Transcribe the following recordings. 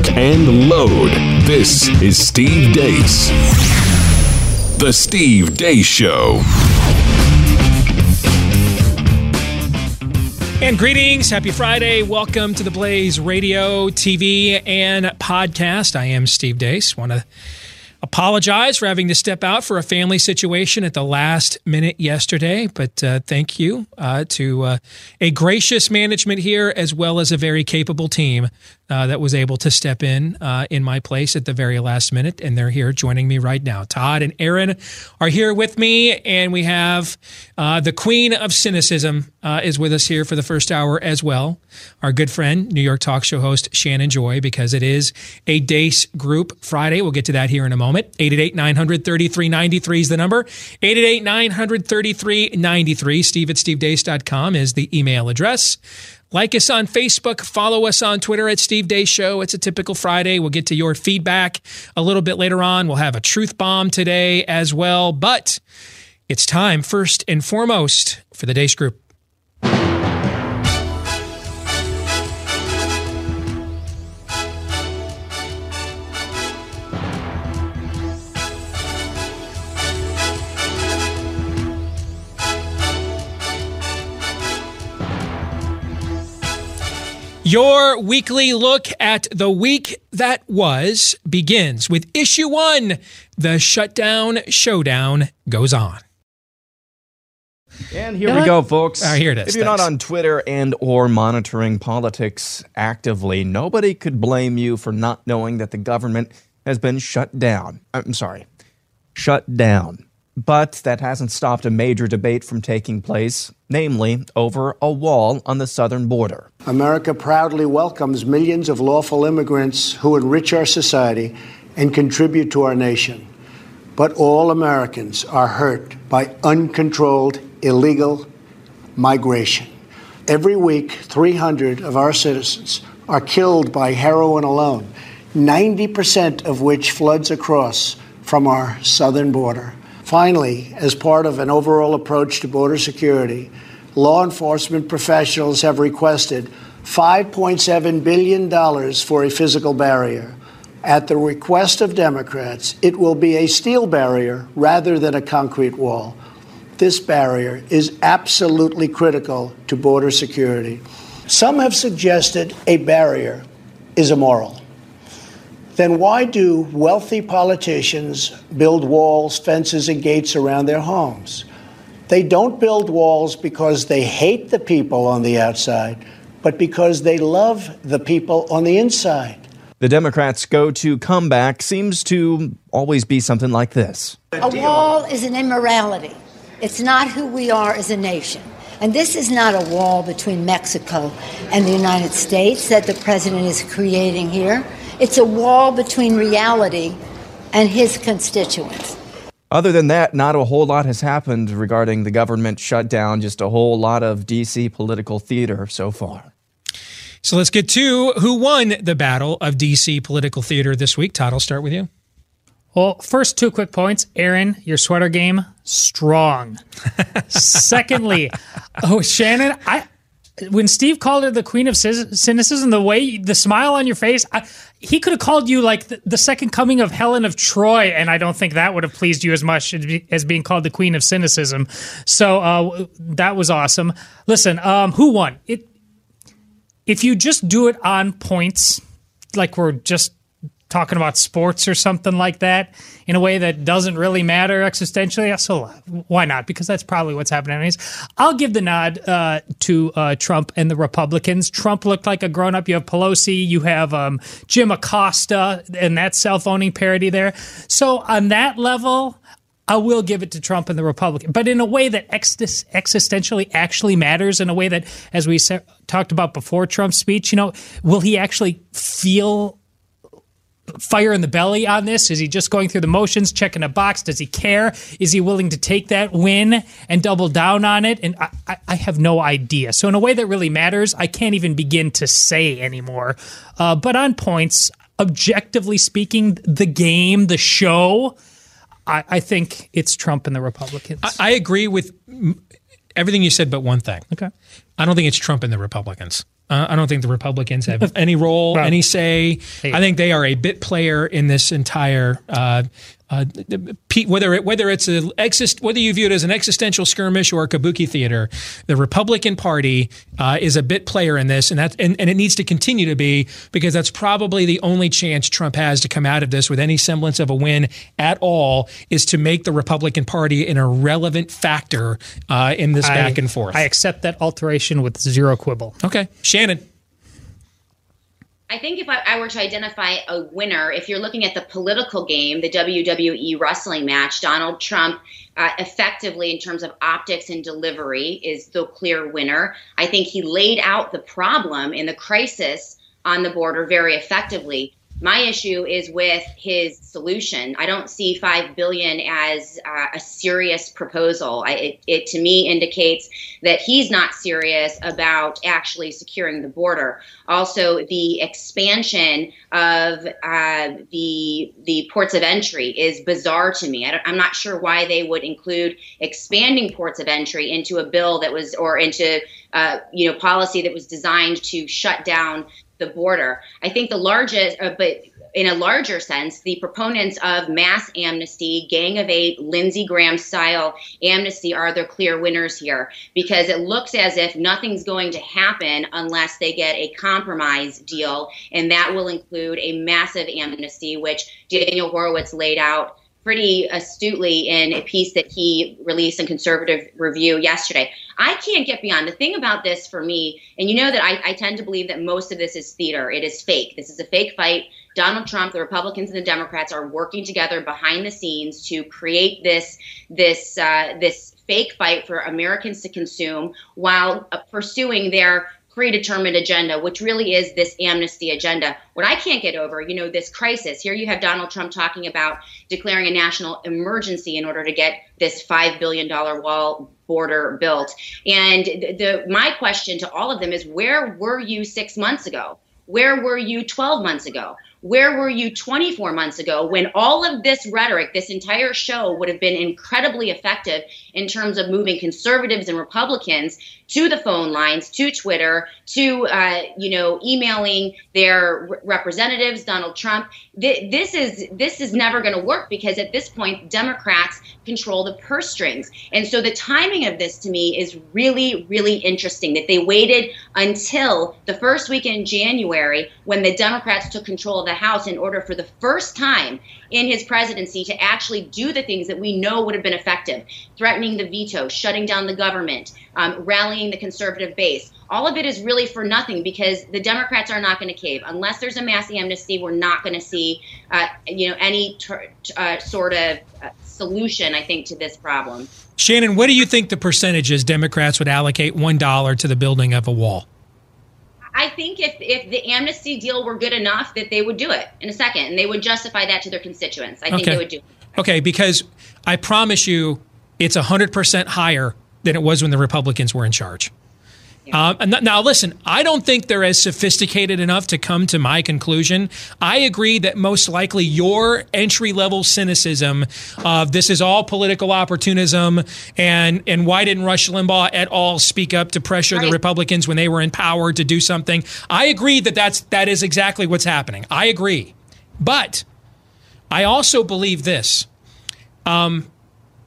lock, and load. This is Steve Deace. The Steve Deace Show. And greetings. Happy Friday. Welcome to the Blaze Radio, TV, and podcast. I am Steve Deace. Want to apologize for having to step out for a family situation at the last minute yesterday, but uh, thank you uh, to uh, a gracious management here as well as a very capable team uh, that was able to step in uh, in my place at the very last minute, and they're here joining me right now. Todd and Aaron are here with me, and we have uh, the queen of cynicism uh, is with us here for the first hour as well. Our good friend, New York talk show host Shannon Joy, because it is a Deace Group Friday. We'll get to that here in a moment. 888 900 3393 is the number. 888 900 3393. Steve at stevedeace.com is the email address. Like us on Facebook, follow us on Twitter at Steve Deace Show. It's a typical Friday. We'll get to your feedback a little bit later on. We'll have a truth bomb today as well. But it's time, first and foremost, for the Deace Group. Your weekly look at the week that was begins with issue one. The shutdown showdown goes on. And here we go, folks. Ah, here it is. If you're not on Twitter and or monitoring politics actively, nobody could blame you for not knowing that the government has been shut down. I'm sorry, shut down. But that hasn't stopped a major debate from taking place, namely over a wall on the southern border. America proudly welcomes millions of lawful immigrants who enrich our society and contribute to our nation. But all Americans are hurt by uncontrolled illegal migration. Every week, 300 of our citizens are killed by heroin alone, 90% of which floods across from our southern border. Finally, as part of an overall approach to border security, law enforcement professionals have requested $5.7 billion for a physical barrier. At the request of Democrats, it will be a steel barrier rather than a concrete wall. This barrier is absolutely critical to border security. Some have suggested a barrier is immoral then why do wealthy politicians build walls, fences, and gates around their homes? They don't build walls because they hate the people on the outside, but because they love the people on the inside. The Democrats' go to comeback seems to always be something like this. A wall is an immorality. It's not who we are as a nation. And this is not a wall between Mexico and the United States that the president is creating here. It's a wall between reality and his constituents. Other than that, not a whole lot has happened regarding the government shutdown, just a whole lot of DC political theater so far. So let's get to who won the battle of DC political theater this week. Todd, I'll start with you. Well, first two quick points. Aaron, your sweater game, strong. Secondly, oh, Shannon, I when Steve called her the queen of cynicism, the way the smile on your face, I, he could have called you like the, the second coming of Helen of Troy, and I don't think that would have pleased you as much as, be, as being called the queen of cynicism. So uh, that was awesome. Listen, um, who won? It if you just do it on points, like we're just talking about sports or something like that in a way that doesn't really matter existentially. So why not? Because that's probably what's happening. Anyways, I'll give the nod uh, to uh, Trump and the Republicans. Trump looked like a grown up. You have Pelosi, you have um, Jim Acosta, and that self owning parody there. So on that level, I will give it to Trump and the Republican, but in a way that ex- existentially actually matters. In a way that, as we talked about before Trump's speech, you know, will he actually feel fire in the belly on this? Is he just going through the motions, checking a box? Does he care? Is he willing to take that win and double down on it? And I, I, I have no idea. So, in a way that really matters, I can't even begin to say anymore. Uh, but on points, objectively speaking, the game, the show, I, I think it's Trump and the Republicans. I, I agree with everything you said, but one thing. okay. I don't think it's Trump and the Republicans. Uh, I don't think the Republicans have any role, any say. I think they are a bit player in this entire. Uh, uh, whether it, whether it's a exist, whether you view it as an existential skirmish or a kabuki theater, the Republican Party uh, is a bit player in this, and that and, and it needs to continue to be because that's probably the only chance Trump has to come out of this with any semblance of a win at all is to make the Republican Party an irrelevant factor uh, in this back and forth. I accept that alteration with zero quibble. okay, Shannon. I think if I, I were to identify a winner, if you're looking at the political game, the WWE wrestling match, Donald Trump, uh, effectively in terms of optics and delivery, is the clear winner. I think he laid out the problem and the crisis on the border very effectively. My issue is with his solution. I don't see five billion as uh, a serious proposal. I, it, it to me indicates that he's not serious about actually securing the border. Also, the expansion of uh, the the ports of entry is bizarre to me. I I'm not sure why they would include expanding ports of entry into a bill that was or into uh, you know policy that was designed to shut down the border. I think the largest, uh, but in a larger sense, the proponents of mass amnesty, Gang of Eight, Lindsey Graham style amnesty are the clear winners here because it looks as if nothing's going to happen unless they get a compromise deal. And that will include a massive amnesty, which Daniel Horowitz laid out pretty astutely in a piece that he released in Conservative Review yesterday. I can't get beyond the thing about this for me, and you know that I, I tend to believe that most of this is theater. It is fake. This is a fake fight. Donald Trump, the Republicans, and the Democrats are working together behind the scenes to create this this uh, this fake fight for Americans to consume while uh, pursuing their predetermined agenda, which really is this amnesty agenda. What I can't get over, you know, this crisis. Here you have Donald Trump talking about declaring a national emergency in order to get this $5 billion wall border built. And the, the my question to all of them is where were you six months ago? Where were you 12 months ago? Where were you 24 months ago when all of this rhetoric, this entire show would have been incredibly effective in terms of moving conservatives and Republicans to the phone lines, to Twitter, to uh, you know emailing their re- representatives, Donald Trump. Th- this is this is never going to work because at this point Democrats control the purse strings, and so the timing of this to me is really really interesting. That they waited until the first week in January when the Democrats took control of the House in order for the first time in his presidency to actually do the things that we know would have been effective threatening the veto, shutting down the government, um, rallying the conservative base. All of it is really for nothing because the Democrats are not going to cave. Unless there's a mass amnesty, we're not going to see uh, you know, any uh, sort of uh, solution, I think, to this problem. Shannon, what do you think the percentage is Democrats would allocate $1 to the building of a wall? I think if, if the amnesty deal were good enough that they would do it in a second and they would justify that to their constituents. I think they would do it. Okay, because I promise you it's 100% higher than it was when the Republicans were in charge. Um, now, listen, I don't think they're as sophisticated enough to come to my conclusion. I agree that most likely your entry level cynicism of this is all political opportunism and, and why didn't Rush Limbaugh at all speak up to pressure the Republicans when they were in power to do something? I agree that that's, that is exactly what's happening. I agree. But I also believe this. Um,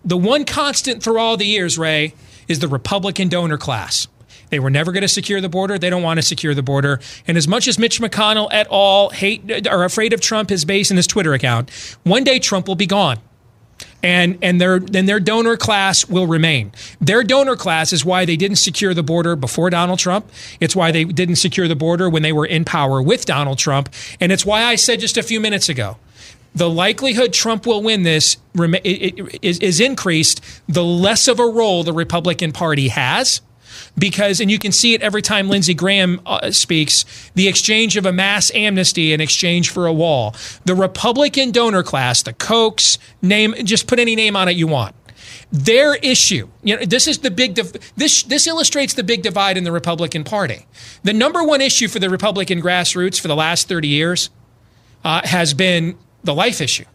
the one constant through all the years, Ray, is the Republican donor class. They were never going to secure the border. They don't want to secure the border. And as much as Mitch McConnell at all hate are afraid of Trump, his base, and his Twitter account, one day Trump will be gone. And and their then their donor class will remain. Their donor class is why they didn't secure the border before Donald Trump. It's why they didn't secure the border when they were in power with Donald Trump. And it's why I said just a few minutes ago the likelihood Trump will win this is, is increased the less of a role the Republican Party has. Because, and you can see it every time Lindsey Graham uh, speaks, the exchange of a mass amnesty in exchange for a wall. The Republican donor class, the Kochs, name, just put any name on it you want. Their issue, you know, this is the big, this, this illustrates the big divide in the Republican Party. The number one issue for the Republican grassroots for the last 30 years uh, has been the life issue.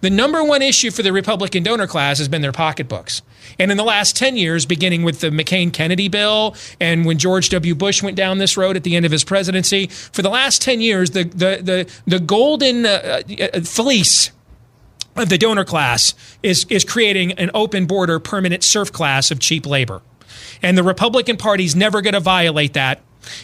The number one issue for the Republican donor class has been their pocketbooks. And in the last 10 years, beginning with the McCain Kennedy bill and when George W. Bush went down this road at the end of his presidency, for the last 10 years, the, the, the, the golden uh, uh, fleece of the donor class is, is creating an open border permanent serf class of cheap labor. And the Republican Party's never going to violate that.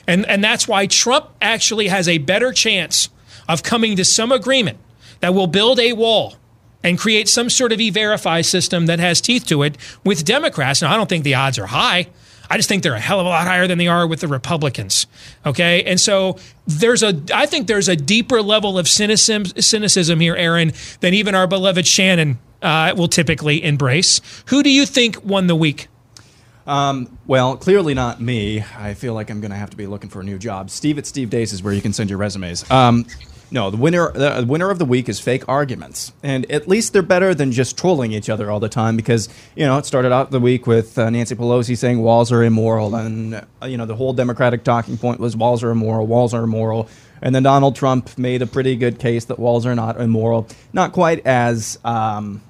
And, and that's why Trump actually has a better chance of coming to some agreement that will build a wall and create some sort of e-verify system that has teeth to it with Democrats. Now, I don't think the odds are high. I just think they're a hell of a lot higher than they are with the Republicans. Okay, and so there's a, I think there's a deeper level of cynicism, cynicism here, Aaron, than even our beloved Shannon uh, will typically embrace. Who do you think won the week? Um, well, clearly not me. I feel like I'm going to have to be looking for a new job. Steve at Steve Deace is where you can send your resumes. Um, no, the winner the winner of the week is fake arguments, and at least they're better than just trolling each other all the time. Because you know, it started out the week with uh, Nancy Pelosi saying walls are immoral, and uh, you know the whole Democratic talking point was walls are immoral, walls are immoral, and then Donald Trump made a pretty good case that walls are not immoral, not quite as um,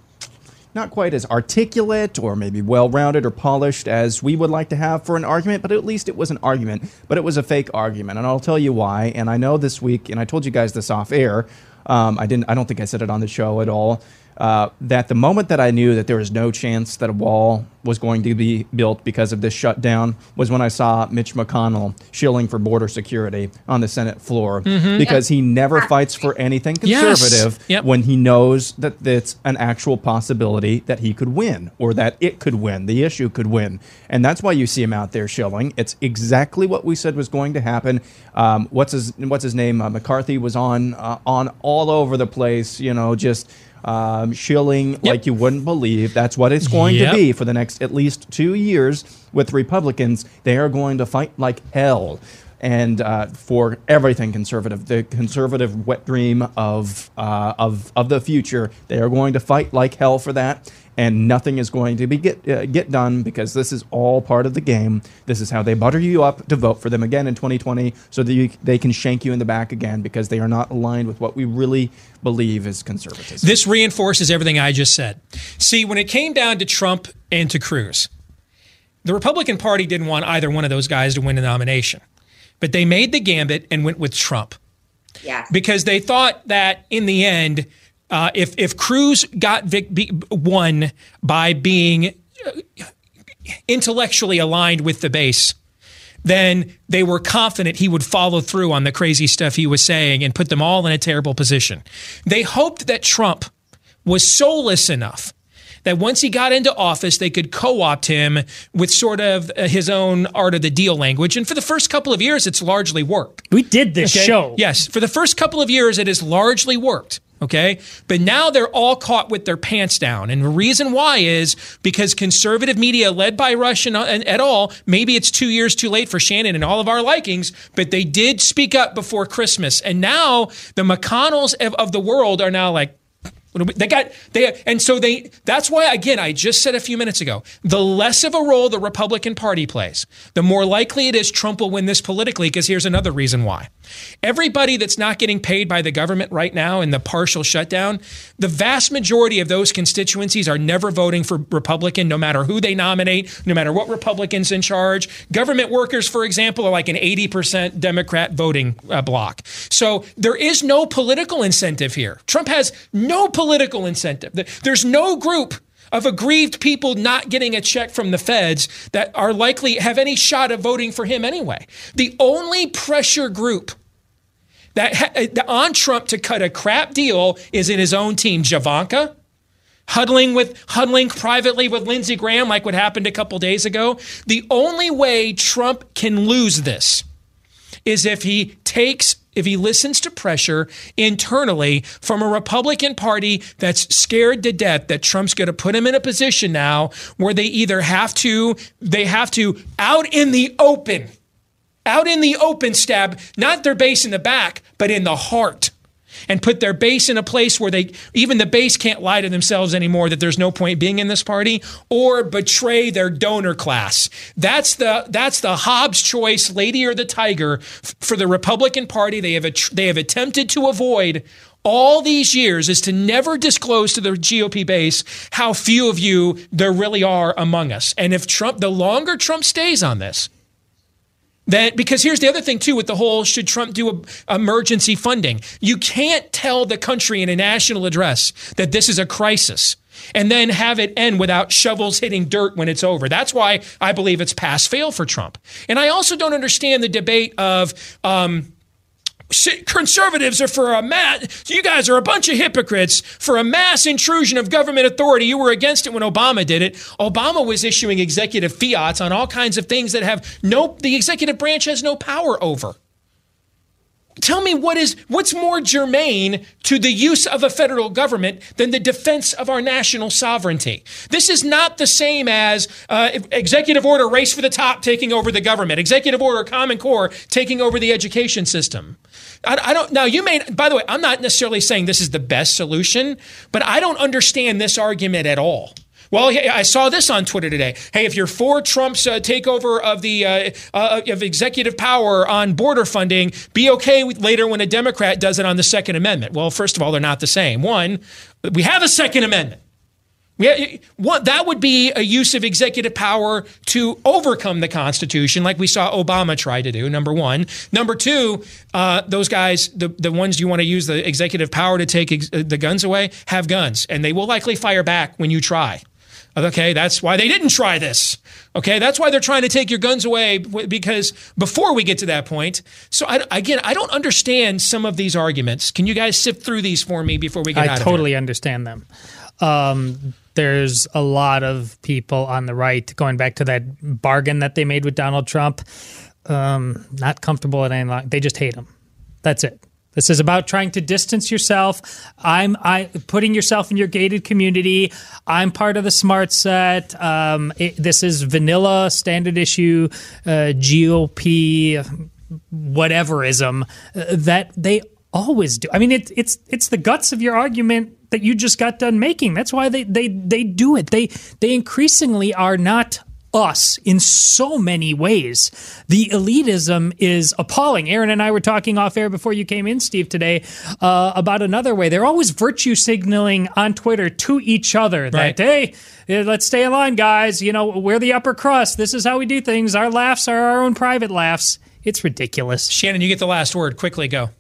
not quite as articulate or maybe well rounded or polished as we would like to have for an argument, but at least it was an argument. But it was a fake argument, and I'll tell you why. And I know this week, and I told you guys this off air. Um, I didn't. I don't think I said it on the show at all. Uh, that the moment that I knew that there was no chance that a wall was going to be built because of this shutdown was when I saw Mitch McConnell shilling for border security on the Senate floor Mm-hmm. because he never fights for anything Yes. conservative Yep. when he knows that it's an actual possibility that he could win or that it could win, the issue could win. And that's why you see him out there shilling. It's exactly what we said was going to happen. Um, what's his What's his name? Uh, McCarthy was on uh, on all over the place. You know, just um, shilling like you wouldn't believe. That's what it's going Yep. to be for the next at least two years with Republicans. They are going to fight like hell. And uh, for everything conservative, the conservative wet dream of, uh, of, of the future, they are going to fight like hell for that. And nothing is going to be get uh, get done because this is all part of the game. This is how they butter you up to vote for them again in 2020, so that you, they can shank you in the back again because they are not aligned with what we really believe is conservatism. This reinforces everything I just said. See, when it came down to Trump and to Cruz, the Republican Party didn't want either one of those guys to win the nomination, but they made the gambit and went with Trump Yes. because they thought that in the end, uh, if if Cruz got vic- be, won by being uh, intellectually aligned with the base, then they were confident he would follow through on the crazy stuff he was saying and put them all in a terrible position. They hoped that Trump was soulless enough that once he got into office, they could co opt him with sort of uh, his own art of the deal language. And for the first couple of years, it's largely worked. We did this Okay? show. Yes, for the first couple of years, it has largely worked. Okay. But now they're all caught with their pants down. And the reason why is because conservative media, led by Rush and, and et al., maybe it's two years too late for Shannon and all of our likings, but they did speak up before Christmas. And now the McConnells of, of the world are now like, what do we- they got they and so they that's why again I just said a few minutes ago the less of a role the Republican Party plays the more likely it is Trump will win this politically because here's another reason why everybody that's not getting paid by the government right now in the partial shutdown the vast majority of those constituencies are never voting for Republican no matter who they nominate no matter what Republicans in charge. Government workers for example are like an 80% Democrat voting uh, block so there is no political incentive here. Trump has no political incentive. There's no group of aggrieved people not getting a check from the feds that are likely have any shot of voting for him anyway. The only pressure group that ha- eh, on Trump to cut a crap deal is in his own team, Javanka. Huddling with huddling privately with Lindsey Graham, like what happened a couple days ago. The only way Trump can lose this is if he takes if he listens to pressure internally from a Republican Party that's scared to death that Trump's going to put him in a position now where they either have to they have to out in the open out in the open stab not their base in the back but in the heart and put their base in a place where they even the base can't lie to themselves anymore that there's no point being in this party or betray their donor class that's the that's the Hobbs choice lady or the tiger for the Republican Party they have a, they have attempted to avoid all these years is to never disclose to the GOP base how few of you there really are among us. And if Trump, the longer Trump stays on this, that because here's the other thing too with the whole should Trump do a, emergency funding? You can't tell the country in a national address that this is a crisis and then have it end without shovels hitting dirt when it's over. That's why I believe it's pass fail for Trump. And I also don't understand the debate of. Um, conservatives are for a mass, you guys are a bunch of hypocrites for a mass intrusion of government authority. You were against it when Obama did it. Obama was issuing executive fiats on all kinds of things that have no, the executive branch has no power over. Tell me what is what's more germane to the use of a federal government than the defense of our national sovereignty. This is not the same as uh, executive order race for the top taking over the government, executive order Common Core taking over the education system. I, I, don't now you may by the way i'm not necessarily saying this is the best solution but i don't understand this argument at all well, I saw this on Twitter today. Hey, if you're for Trump's uh, takeover of the uh, uh, of executive power on border funding, be okay later when a Democrat does it on the Second Amendment. Well, first of all, they're not the same. One, we have a Second Amendment. Yeah, what that would be a use of executive power to overcome the Constitution, like we saw Obama try to do. Number one. Number two, uh, those guys, the the ones you want to use the executive power to take ex- the guns away, have guns, and they will likely fire back when you try. Okay, that's why they didn't try this. Okay, that's why they're trying to take your guns away because before we get to that point. So I, again, I don't understand some of these arguments. Can you guys sift through these for me before we get I totally understand them. Um, there's a lot of people on the right going back to that bargain that they made with Donald Trump. Um, not comfortable at any. They just hate him. That's it. This is about trying to distance yourself. I'm I putting yourself in your gated community. I'm part of the smart set. Um, it, this is vanilla standard issue uh, GOP whateverism uh, that they always do. I mean, it, it's it's the guts of your argument that you just got done making. That's why they they they do it. They they increasingly are not us in so many ways. The elitism is appalling. Aaron and I were talking off air before you came in, Steve, today uh, about another way. They're always virtue signaling on Twitter to each other that, right. hey, let's stay in line, guys. You know, we're the upper crust. This is how we do things. Our laughs are our own private laughs. It's ridiculous. Shannon, you get the last word. Quickly go.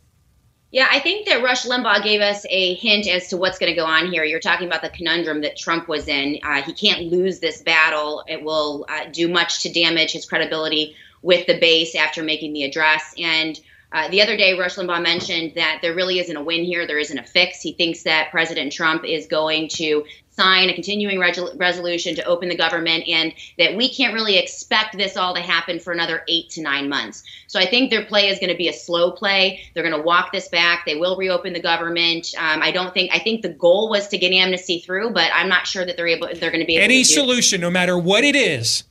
Yeah, I think that Rush Limbaugh gave us a hint as to what's going to go on here. You're talking about the conundrum that Trump was in. Uh, he can't lose this battle. It will uh, do much to damage his credibility with the base after making the address. And uh, the other day, Rush Limbaugh mentioned that there really isn't a win here. There isn't a fix. He thinks that President Trump is going to sign a continuing resolution to open the government and that we can't really expect this all to happen for another eight to nine months. So I think their play is going to be a slow play. They're going to walk this back. They will reopen the government. Um, I don't think, I think the goal was to get amnesty through, but I'm not sure that they're able, they're going to be able Any solution, no matter what it is,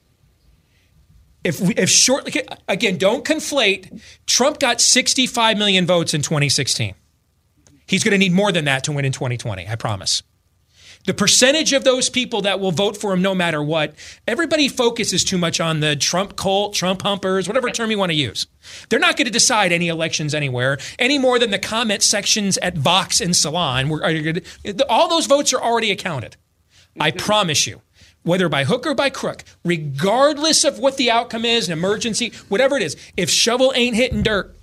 if we, if short again, don't conflate. Trump got 65 million votes in 2016. He's going to need more than that to win in 2020. I promise. The percentage of those people that will vote for him no matter what, everybody focuses too much on the Trump cult, Trump humpers, whatever term you want to use. They're not going to decide any elections anywhere any more than the comment sections at Vox and Salon. All those votes are already accounted. I promise you whether by hook or by crook, regardless of what the outcome is, an emergency, whatever it is, if shovel ain't hitting dirt,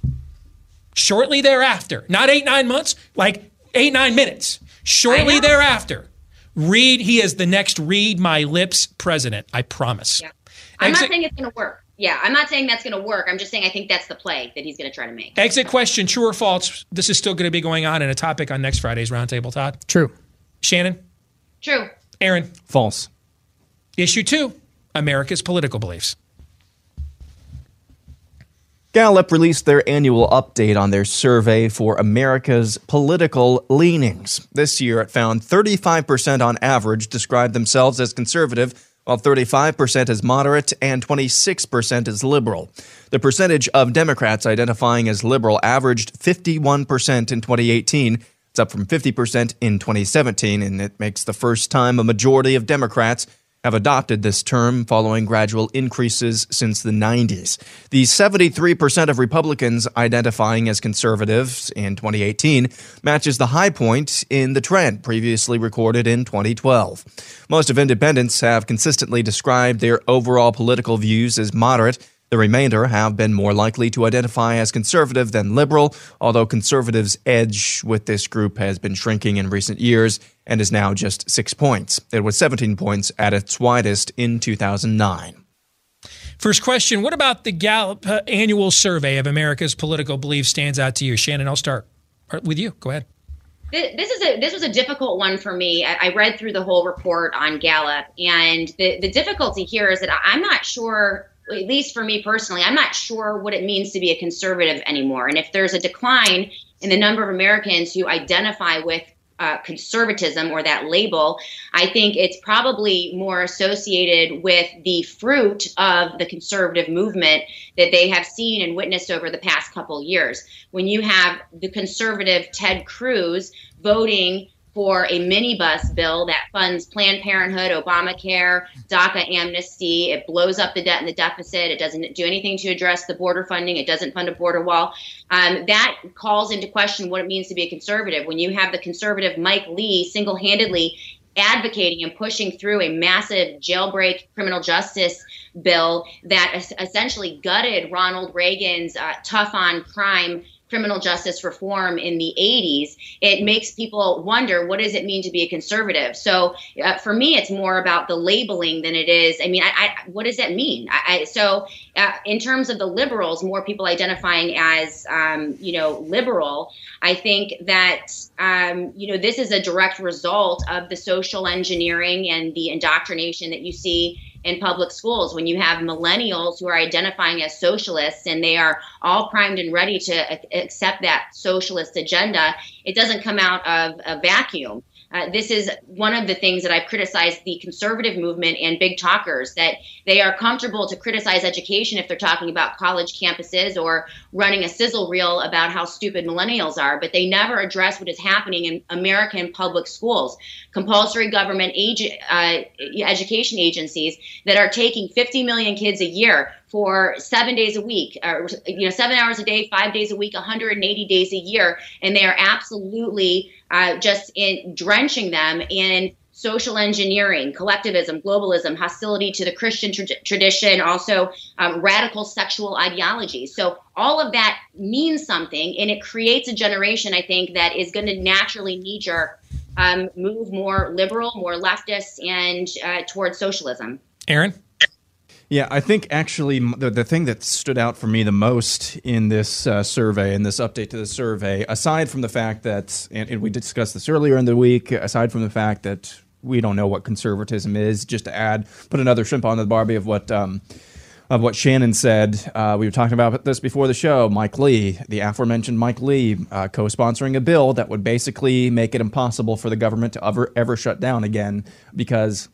shortly thereafter, not eight, nine months, like eight, nine minutes, shortly thereafter, Read, he is the next read my lips president. I promise. Yeah. I'm Exit- not saying it's going to work. Yeah, I'm not saying that's going to work. I'm just saying I think that's the play that he's going to try to make. Exit question: True or false? This is still going to be going on in a topic on next Friday's roundtable. Todd. True. Shannon. True. Aaron. False. Issue two: America's political beliefs. Gallup released their annual update on their survey for America's political leanings. This year, it found 35% on average described themselves as conservative, while 35% as moderate and 26% as liberal. The percentage of Democrats identifying as liberal averaged 51% in 2018. It's up from 50% in 2017, and it makes the first time a majority of Democrats have adopted this term following gradual increases since the 90s. The 73% of Republicans identifying as conservatives in 2018 matches the high point in the trend previously recorded in 2012. Most of independents have consistently described their overall political views as moderate the remainder have been more likely to identify as conservative than liberal, although conservatives' edge with this group has been shrinking in recent years and is now just six points. It was 17 points at its widest in 2009. First question What about the Gallup uh, annual survey of America's political beliefs stands out to you? Shannon, I'll start with you. Go ahead this is a this was a difficult one for me. I, I, read through the whole report on Gallup, and the the difficulty here is that I'm not sure at least for me personally, I'm not sure what it means to be a conservative anymore. And if there's a decline in the number of Americans who identify with uh, conservatism or that label, I think it's probably more associated with the fruit of the conservative movement that they have seen and witnessed over the past couple years. When you have the conservative Ted Cruz voting for a minibus bill that funds Planned Parenthood, Obamacare, DACA amnesty. It blows up the debt and the deficit. It doesn't do anything to address the border funding. It doesn't fund a border wall. Um, that calls into question what it means to be a conservative. When you have the conservative Mike Lee single handedly advocating and pushing through a massive jailbreak criminal justice bill that essentially gutted Ronald Reagan's uh, tough on crime criminal justice reform in the 80s, it makes people wonder what does it mean to be a conservative. So uh, for me, it's more about the labeling than it is. I mean, I, I, what does that mean? I, so uh, in terms of the liberals, more people identifying as um, you know liberal, I think that um, you know this is a direct result of the social engineering and the indoctrination that you see in public schools when you have millennials who are identifying as socialists and they are all primed and ready to accept that socialist agenda it doesn't come out of a vacuum uh, this is one of the things that I've criticized the conservative movement and big talkers that they are comfortable to criticize education if they're talking about college campuses or running a sizzle reel about how stupid millennials are, but they never address what is happening in American public schools. Compulsory government age, uh, education agencies that are taking 50 million kids a year for seven days a week, or you know, seven hours a day, five days a week, 180 days a year, and they are absolutely uh, just in drenching them in social engineering, collectivism, globalism, hostility to the Christian tra- tradition, also um, radical sexual ideology. So all of that means something, and it creates a generation, I think, that is going to naturally knee jerk um, move more liberal, more leftist, and uh, towards socialism. Aaron? Yeah, I think actually the, the thing that stood out for me the most in this uh, survey, in this update to the survey, aside from the fact that, and, and we discussed this earlier in the week, aside from the fact that we don't know what conservatism is, just to add, put another shrimp on the barbie of what. Um, of what Shannon said. Uh, we were talking about this before the show. Mike Lee, the aforementioned Mike Lee, uh, co sponsoring a bill that would basically make it impossible for the government to ever, ever shut down again because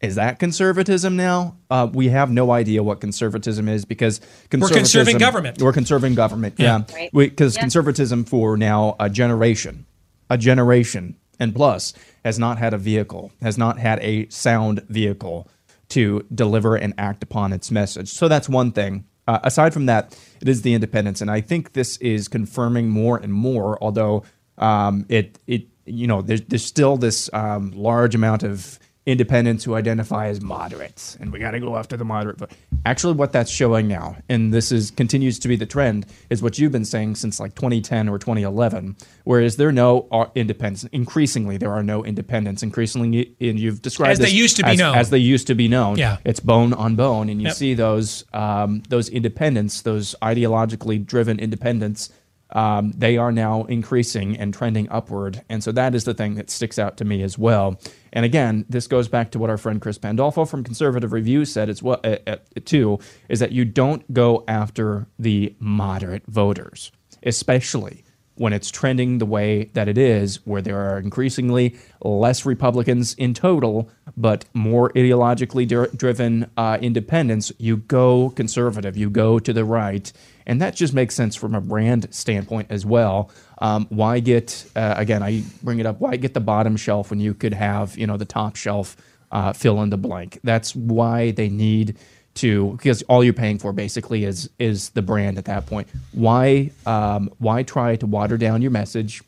is that conservatism now? Uh, we have no idea what conservatism is because we're conserving government. We're conserving government, yeah. Because yeah. yeah. conservatism for now a generation, a generation and plus has not had a vehicle, has not had a sound vehicle to deliver and act upon its message. So that's one thing. Uh, aside from that, it is the independence, and I think this is confirming more and more. Although um, it it you know there's, there's still this um, large amount of independents who identify as moderates, and we got to go after the moderate vote. Actually, what that's showing now, and this is continues to be the trend, is what you've been saying since like 2010 or 2011. Whereas there are no uh, independents. Increasingly, there are no independents. Increasingly, and you've described as they used to be as, known, as they used to be known. Yeah, it's bone on bone, and you yep. see those um, those independents, those ideologically driven independents um, they are now increasing and trending upward. And so that is the thing that sticks out to me as well. And again, this goes back to what our friend Chris Pandolfo from Conservative Review said as well uh, uh, too, is that you don't go after the moderate voters, especially when it's trending the way that it is, where there are increasingly less Republicans in total, but more ideologically driven uh, independents, you go conservative, you go to the right. And that just makes sense from a brand standpoint as well. Um, why get, uh, again, I bring it up, why get the bottom shelf when you could have, you know, the top shelf uh, fill in the blank. That's why they need to because all you're paying for basically is is the brand at that point. Why um, why try to water down your message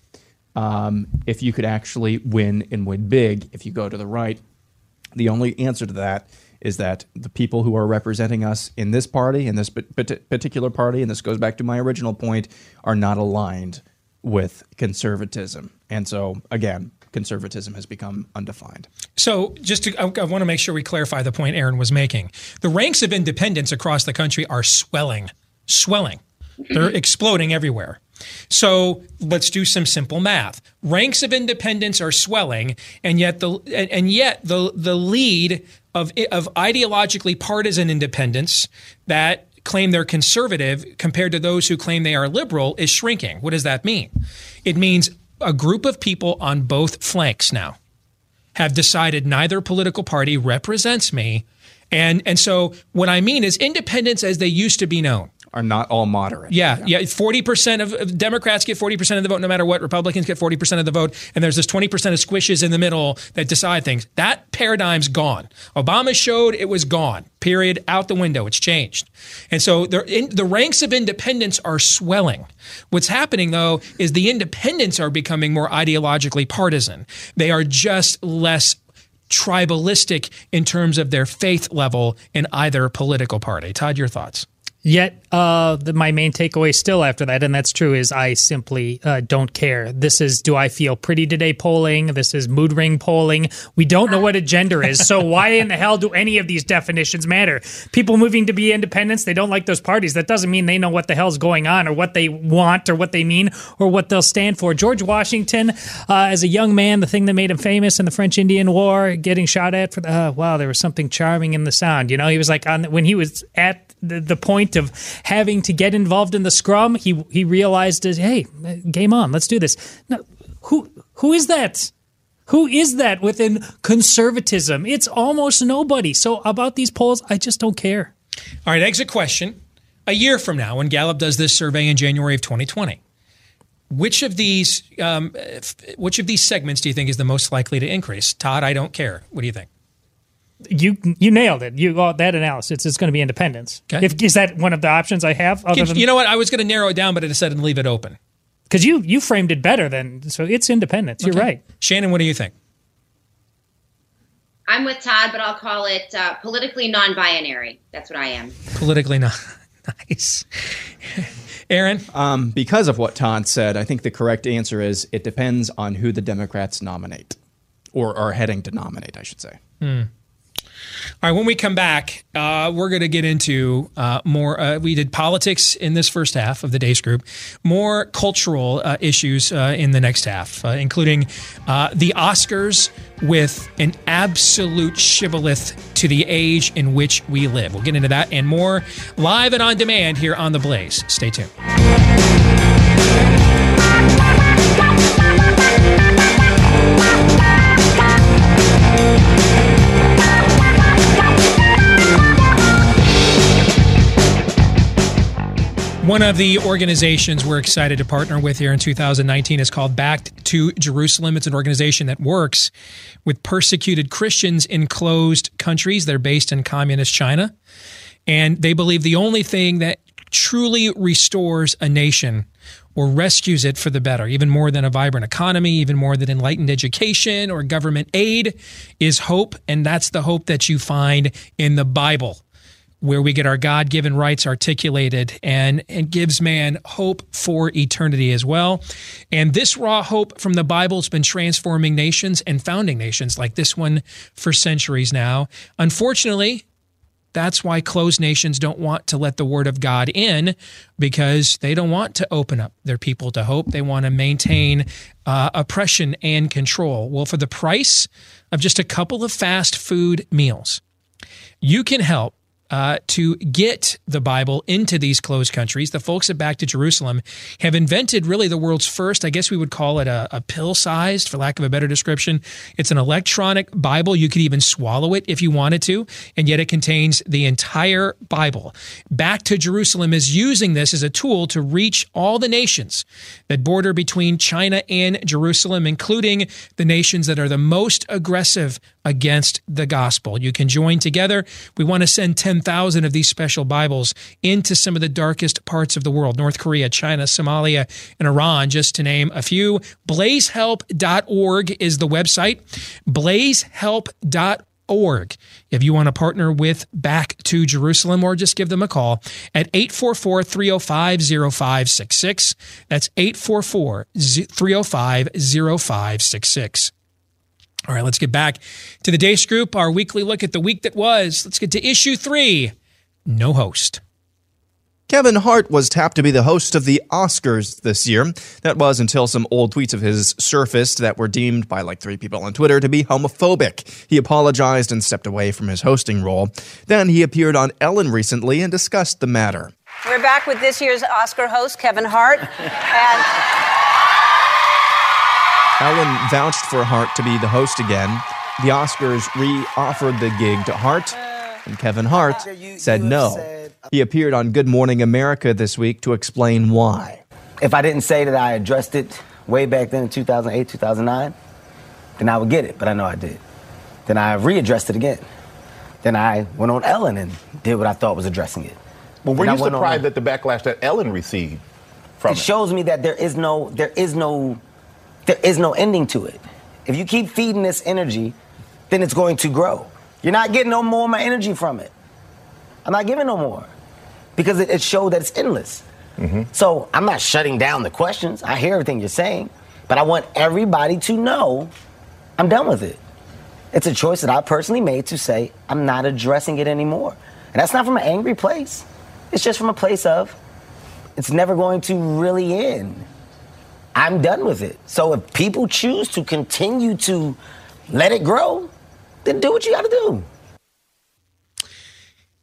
um, if you could actually win and win big if you go to the right? The only answer to that is that the people who are representing us in this party, in this particular party, and this goes back to my original point, are not aligned with conservatism. And so, again, conservatism has become undefined. So, just to, I, I, want to make sure we clarify the point Aaron was making. The ranks of independents across the country are swelling, swelling. They're mm-hmm. exploding everywhere. So let's do some simple math. Ranks of independents are swelling, and yet the and yet the the lead of of ideologically partisan independents that claim they're conservative compared to those who claim they are liberal is shrinking. What does that mean? It means a group of people on both flanks now have decided neither political party represents me. And, and so what I mean is independents as they used to be known are not all moderate. Yeah, yeah. Forty percent of Democrats get forty percent of the vote, no matter what. Republicans get forty percent of the vote, and there's this twenty percent of squishes in the middle that decide things. That paradigm's gone. Obama showed it was gone. Period. Out the window. It's changed, and so in, the ranks of independents are swelling. What's happening though is the independents are becoming more ideologically partisan. They are just less tribalistic in terms of their faith level in either political party. Todd, your thoughts? Yet, uh, the, my main takeaway still after that, and that's true, is I simply uh, don't care. This is do I feel pretty today polling. This is mood ring polling. We don't know what a gender is. So, why in the hell do any of these definitions matter? People moving to be independents, they don't like those parties. That doesn't mean they know what the hell's going on or what they want or what they mean or what they'll stand for. George Washington, uh, as a young man, the thing that made him famous in the French Indian War, getting shot at for the, uh, wow, there was something charming in the sound. You know, he was like, on when he was at the, the point of having to get involved in the scrum, he he realized, hey, game on, let's do this. Now, who who is that? Who is that within conservatism? It's almost nobody. So about these polls, I just don't care. All right, exit question. A year from now, when Gallup does this survey in January of 2020, which of these um, which of these segments do you think is the most likely to increase? Todd, I don't care. What do you think? You you nailed it. You got that analysis. It's, it's going to be independence. Okay. If, is that one of the options I have? Can, than, you know what? I was going to narrow it down, but I decided to leave it open. Because you you framed it better than so it's independence. You're right. Shannon, what do you think? I'm with Todd, but I'll call it uh, politically non-binary. That's what I am. Politically non. nice. Aaron? Um, because of what Todd said, I think the correct answer is it depends on who the Democrats nominate, or are heading to nominate, I should say. Hmm. All right, when we come back, uh, we're going to get into uh, more. Uh, we did politics in this first half of the Deace group, more cultural uh, issues uh, in the next half, uh, including the Oscars with an absolute shibboleth to the age in which we live. We'll get into that and more live and on demand here on The Blaze. Stay tuned. One of the organizations we're excited to partner with here in 2019 is called Back to Jerusalem. It's an organization that works with persecuted Christians in closed countries. They're based in communist China. And they believe the only thing that truly restores a nation or rescues it for the better, even more than a vibrant economy, even more than enlightened education or government aid, is hope. And that's the hope that you find in the Bible where we get our God given rights articulated and, and gives man hope for eternity as well. And this raw hope from the Bible has been transforming nations and founding nations like this one for centuries now. Unfortunately, that's why closed nations don't want to let the word of God in because they don't want to open up their people to hope. They want to maintain uh, oppression and control. Well, for the price of just a couple of fast food meals, you can help uh, to get the Bible into these closed countries. The folks at Back to Jerusalem have invented really the world's first, I guess we would call it a, a pill sized, for lack of a better description. It's an electronic Bible. You could even swallow it if you wanted to, and yet it contains the entire Bible. Back to Jerusalem is using this as a tool to reach all the nations that border between China and Jerusalem, including the nations that are the most aggressive against the gospel. You can join together. We want to send 10,000 of these special Bibles into some of the darkest parts of the world North Korea, China, Somalia, and Iran, just to name a few. Blazehelp.org is the website. Blazehelp.org org. If you want to partner with Back to Jerusalem or just give them a call at 844 305 0566. That's 844 305 0566. All right, let's get back to the Deace Group, our weekly look at the week that was. Let's get to issue three no host. Kevin Hart was tapped to be the host of the Oscars this year. That was until some old tweets of his surfaced that were deemed by like three people on Twitter to be homophobic. He apologized and stepped away from his hosting role. Then he appeared on Ellen recently and discussed the matter. We're back with this year's Oscar host, Kevin Hart. and Ellen vouched for Hart to be the host again. The Oscars re offered the gig to Hart, and Kevin Hart said no. Uh, he appeared on Good Morning America this week to explain why. If I didn't say that I addressed it way back then in 2008, 2009, then I would get it, but I know I did. Then I readdressed it again. Then I went on Ellen and did what I thought was addressing it. But were you surprised at the backlash that Ellen received from it? It shows me that there is no, there is no, there is no ending to it. If you keep feeding this energy, then it's going to grow. You're not getting no more of my energy from it. I'm not giving no more because it, it showed that it's endless. Mm-hmm. So I'm not shutting down the questions. I hear everything you're saying, but I want everybody to know I'm done with it. It's a choice that I personally made to say I'm not addressing it anymore. And that's not from an angry place. It's just from a place of it's never going to really end. I'm done with it. So if people choose to continue to let it grow, then do what you got to do.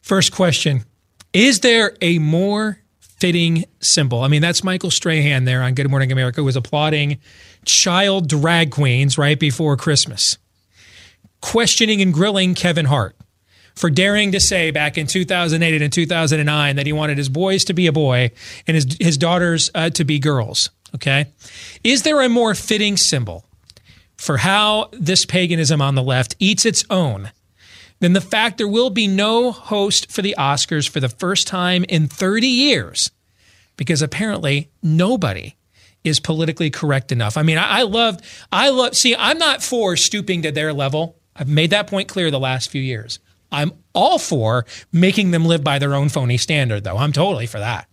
First question Is there a more fitting symbol? I mean, that's Michael Strahan there on Good Morning America, who was applauding child drag queens right before Christmas, questioning and grilling Kevin Hart for daring to say back in 2008 and 2009 that he wanted his boys to be a boy and his, his daughters uh, to be girls. Okay. Is there a more fitting symbol for how this paganism on the left eats its own than the fact there will be no host for the Oscars for the first time in 30 years, because apparently nobody is politically correct enough. I mean, I, I loved, I love, see, I'm not for stooping to their level. I've made that point clear the last few years. I'm all for making them live by their own phony standard, though. I'm totally for that.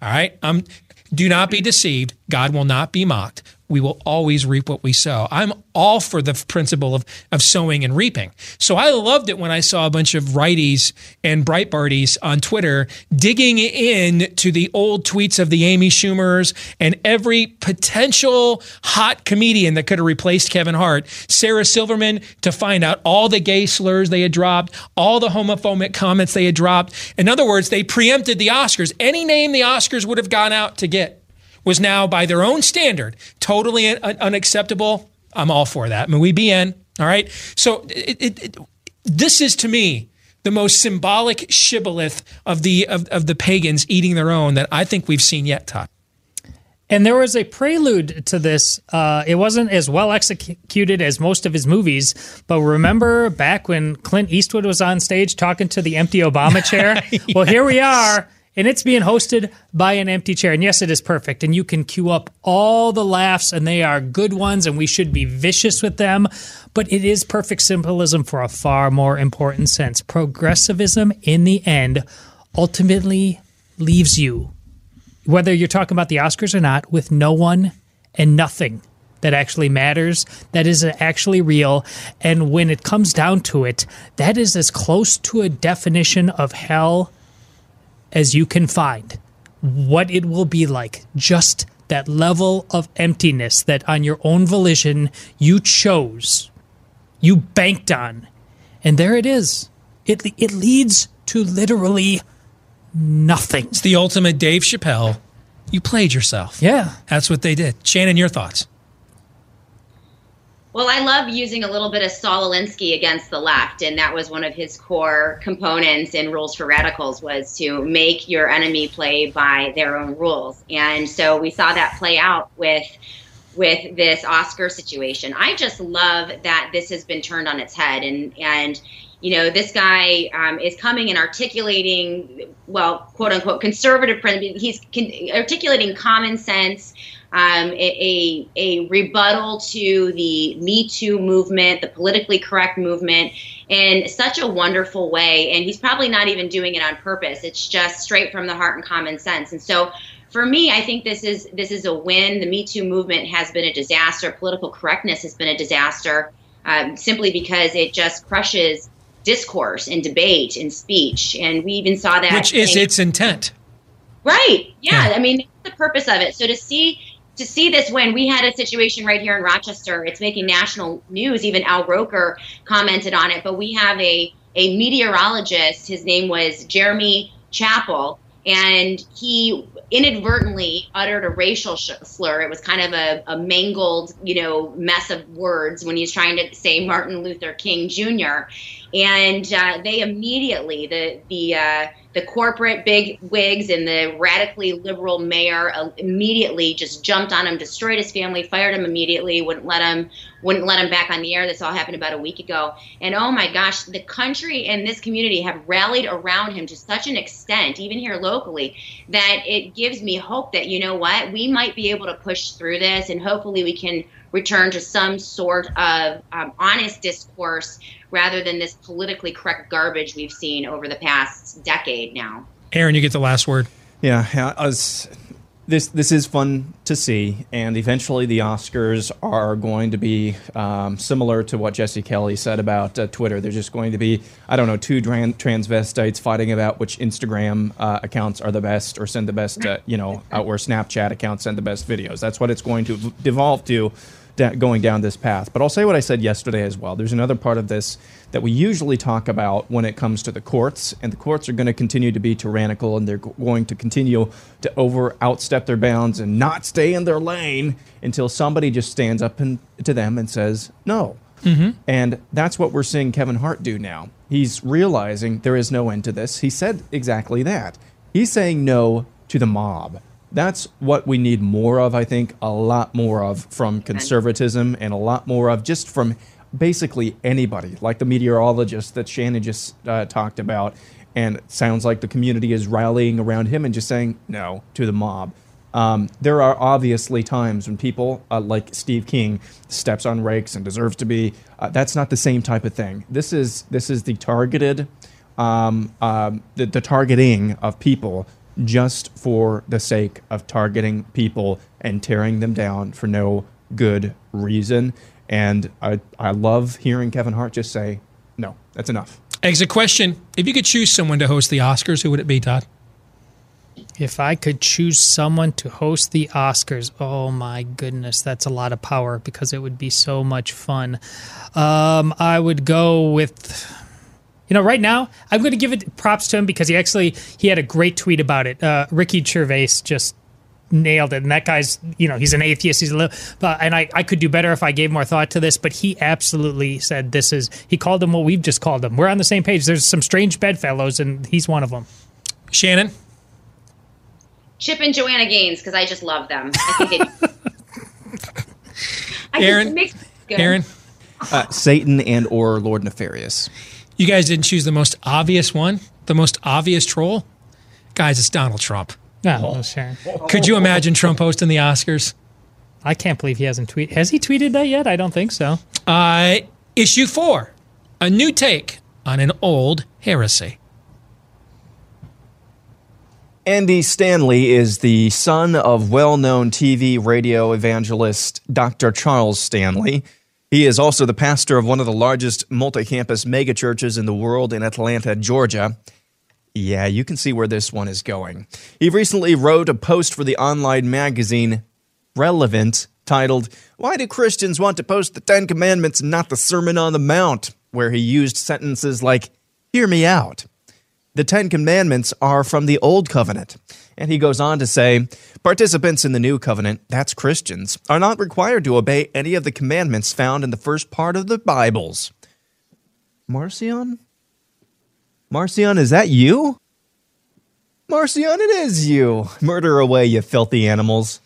All right. Um, do not be deceived. God will not be mocked we will always reap what we sow. I'm all for the principle of, of sowing and reaping. So I loved it when I saw a bunch of righties and Breitbarties on Twitter digging in to the old tweets of the Amy Schumers and every potential hot comedian that could have replaced Kevin Hart, Sarah Silverman, to find out all the gay slurs they had dropped, all the homophobic comments they had dropped. In other words, they preempted the Oscars. Any name the Oscars would have gone out to get was now, by their own standard, totally un- unacceptable, I'm all for that. I mean, we be in. All right. So it, it, it, this is to me the most symbolic shibboleth of the of, of the pagans eating their own that I think we've seen yet, Todd. And there was a prelude to this. Uh, it wasn't as well executed as most of his movies, but remember back when Clint Eastwood was on stage talking to the empty Obama chair? yes. Well, here we are and it's being hosted by an empty chair. And yes, it is perfect. And you can queue up all the laughs, and they are good ones, and we should be vicious with them. But it is perfect symbolism for a far more important sense. Progressivism, in the end, ultimately leaves you, whether you're talking about the Oscars or not, with no one and nothing that actually matters, that is actually real. And when it comes down to it, that is as close to a definition of hell as you can find what it will be like. Just that level of emptiness that on your own volition you chose, you banked on. And there it is. It, it leads to literally nothing. It's the ultimate Dave Chappelle. You played yourself. Yeah. That's what they did. Shannon, your thoughts? Well, I love using a little bit of Saul Alinsky against the left, and that was one of his core components in Rules for Radicals was to make your enemy play by their own rules. And so we saw that play out with with this Oscar situation. I just love that this has been turned on its head, and and you know this guy um, is coming and articulating, well, quote unquote, conservative. He's articulating common sense. Um, a, a, a rebuttal to the Me Too movement, the politically correct movement, in such a wonderful way. And he's probably not even doing it on purpose. It's just straight from the heart and common sense. And so for me, I think this is this is a win. The Me Too movement has been a disaster. Political correctness has been a disaster, um, simply because it just crushes discourse and debate and speech. And we even saw that, which is its intent. Right. Yeah. yeah. I mean, the purpose of it. So to see to see this when we had a situation right here in Rochester. It's making national news. Even Al Roker commented on it. But we have a a meteorologist. His name was Jeremy Kappell, and he inadvertently uttered a racial slur. It was kind of a, a, mangled, you know, mess of words when he was trying to say Martin Luther King Jr. And uh, they immediately, the the uh, the corporate big wigs and the radically liberal mayor uh, immediately just jumped on him, destroyed his family, fired him immediately, wouldn't let him wouldn't let him back on the air. This all happened about a week ago. And oh my gosh, the country and this community have rallied around him to such an extent, even here locally, that it gives me hope that you know what, we might be able to push through this, and hopefully we can return to some sort of um, honest discourse rather than this politically correct garbage we've seen over the past decade now. Aaron, you get the last word. Yeah, was, this this is fun to see, and eventually the Oscars are going to be um, similar to what Jesse Kelly said about uh, Twitter. They're just going to be, I don't know, two transvestites fighting about which Instagram uh, accounts are the best, or send the best, uh, you know, or Snapchat accounts send the best videos. That's what it's going to devolve to da- going down this path. But I'll say what I said yesterday as well. There's another part of this that we usually talk about when it comes to the courts, and the courts are going to continue to be tyrannical, and they're going to continue to over outstep their bounds and not stay in their lane until somebody just stands up and, to them and says no. Mm-hmm. And that's what we're seeing Kevin Hart do now. He's realizing there is no end to this. He said exactly that. He's saying no to the mob that's what we need more of, I think, a lot more of from conservatism and a lot more of just from basically anybody, like the meteorologist that Shannon just uh, talked about. And it sounds like the community is rallying around him and just saying no to the mob. Um, there are obviously times when people uh, like Steve King steps on rakes and deserves to be. Uh, that's not the same type of thing. This is this is the targeted, um, um the, the targeting of people just for the sake of targeting people and tearing them down for no good reason. And I, I love hearing Kevin Hart just say, no, that's enough. Exit question. If you could choose someone to host the Oscars, who would it be, Todd? If I could choose someone to host the Oscars, oh my goodness, that's a lot of power because it would be so much fun. Um, I would go with you know, right now I'm going to give it props to him because he actually he had a great tweet about it. Uh, Ricky Gervais just nailed it. And that guy's, you know, he's an atheist. He's a little, but, and I, I could do better if I gave more thought to this, but he absolutely said this is, he called them what we've just called them. We're on the same page. There's some strange bedfellows, and he's one of them. Shannon? Chip and Joanna Gaines, because I just love them. I think they. Aaron? Aaron? Uh, Satan and or Lord Nefarious. You guys didn't choose the most obvious one, the most obvious troll? Guys, it's Donald Trump. No, oh. sure. Could you imagine Trump hosting the Oscars? I can't believe he hasn't tweeted. Has he tweeted that yet? I don't think so. Uh, issue four a new take on an old heresy. Andy Stanley is the son of well known TV radio evangelist Dr. Charles Stanley. He is also the pastor of one of the largest multi campus megachurches in the world in Atlanta, Georgia. Yeah, you can see where this one is going. He recently wrote a post for the online magazine Relevant titled, Why Do Christians Want to Post the Ten Commandments and Not the Sermon on the Mount? where he used sentences like, Hear me out. The Ten Commandments are from the Old Covenant. And he goes on to say, Participants in the New Covenant, that's Christians, are not required to obey any of the commandments found in the first part of the Bibles. Marcion? Marcion, is that you? Marcion, it is you. Murder away, you filthy animals.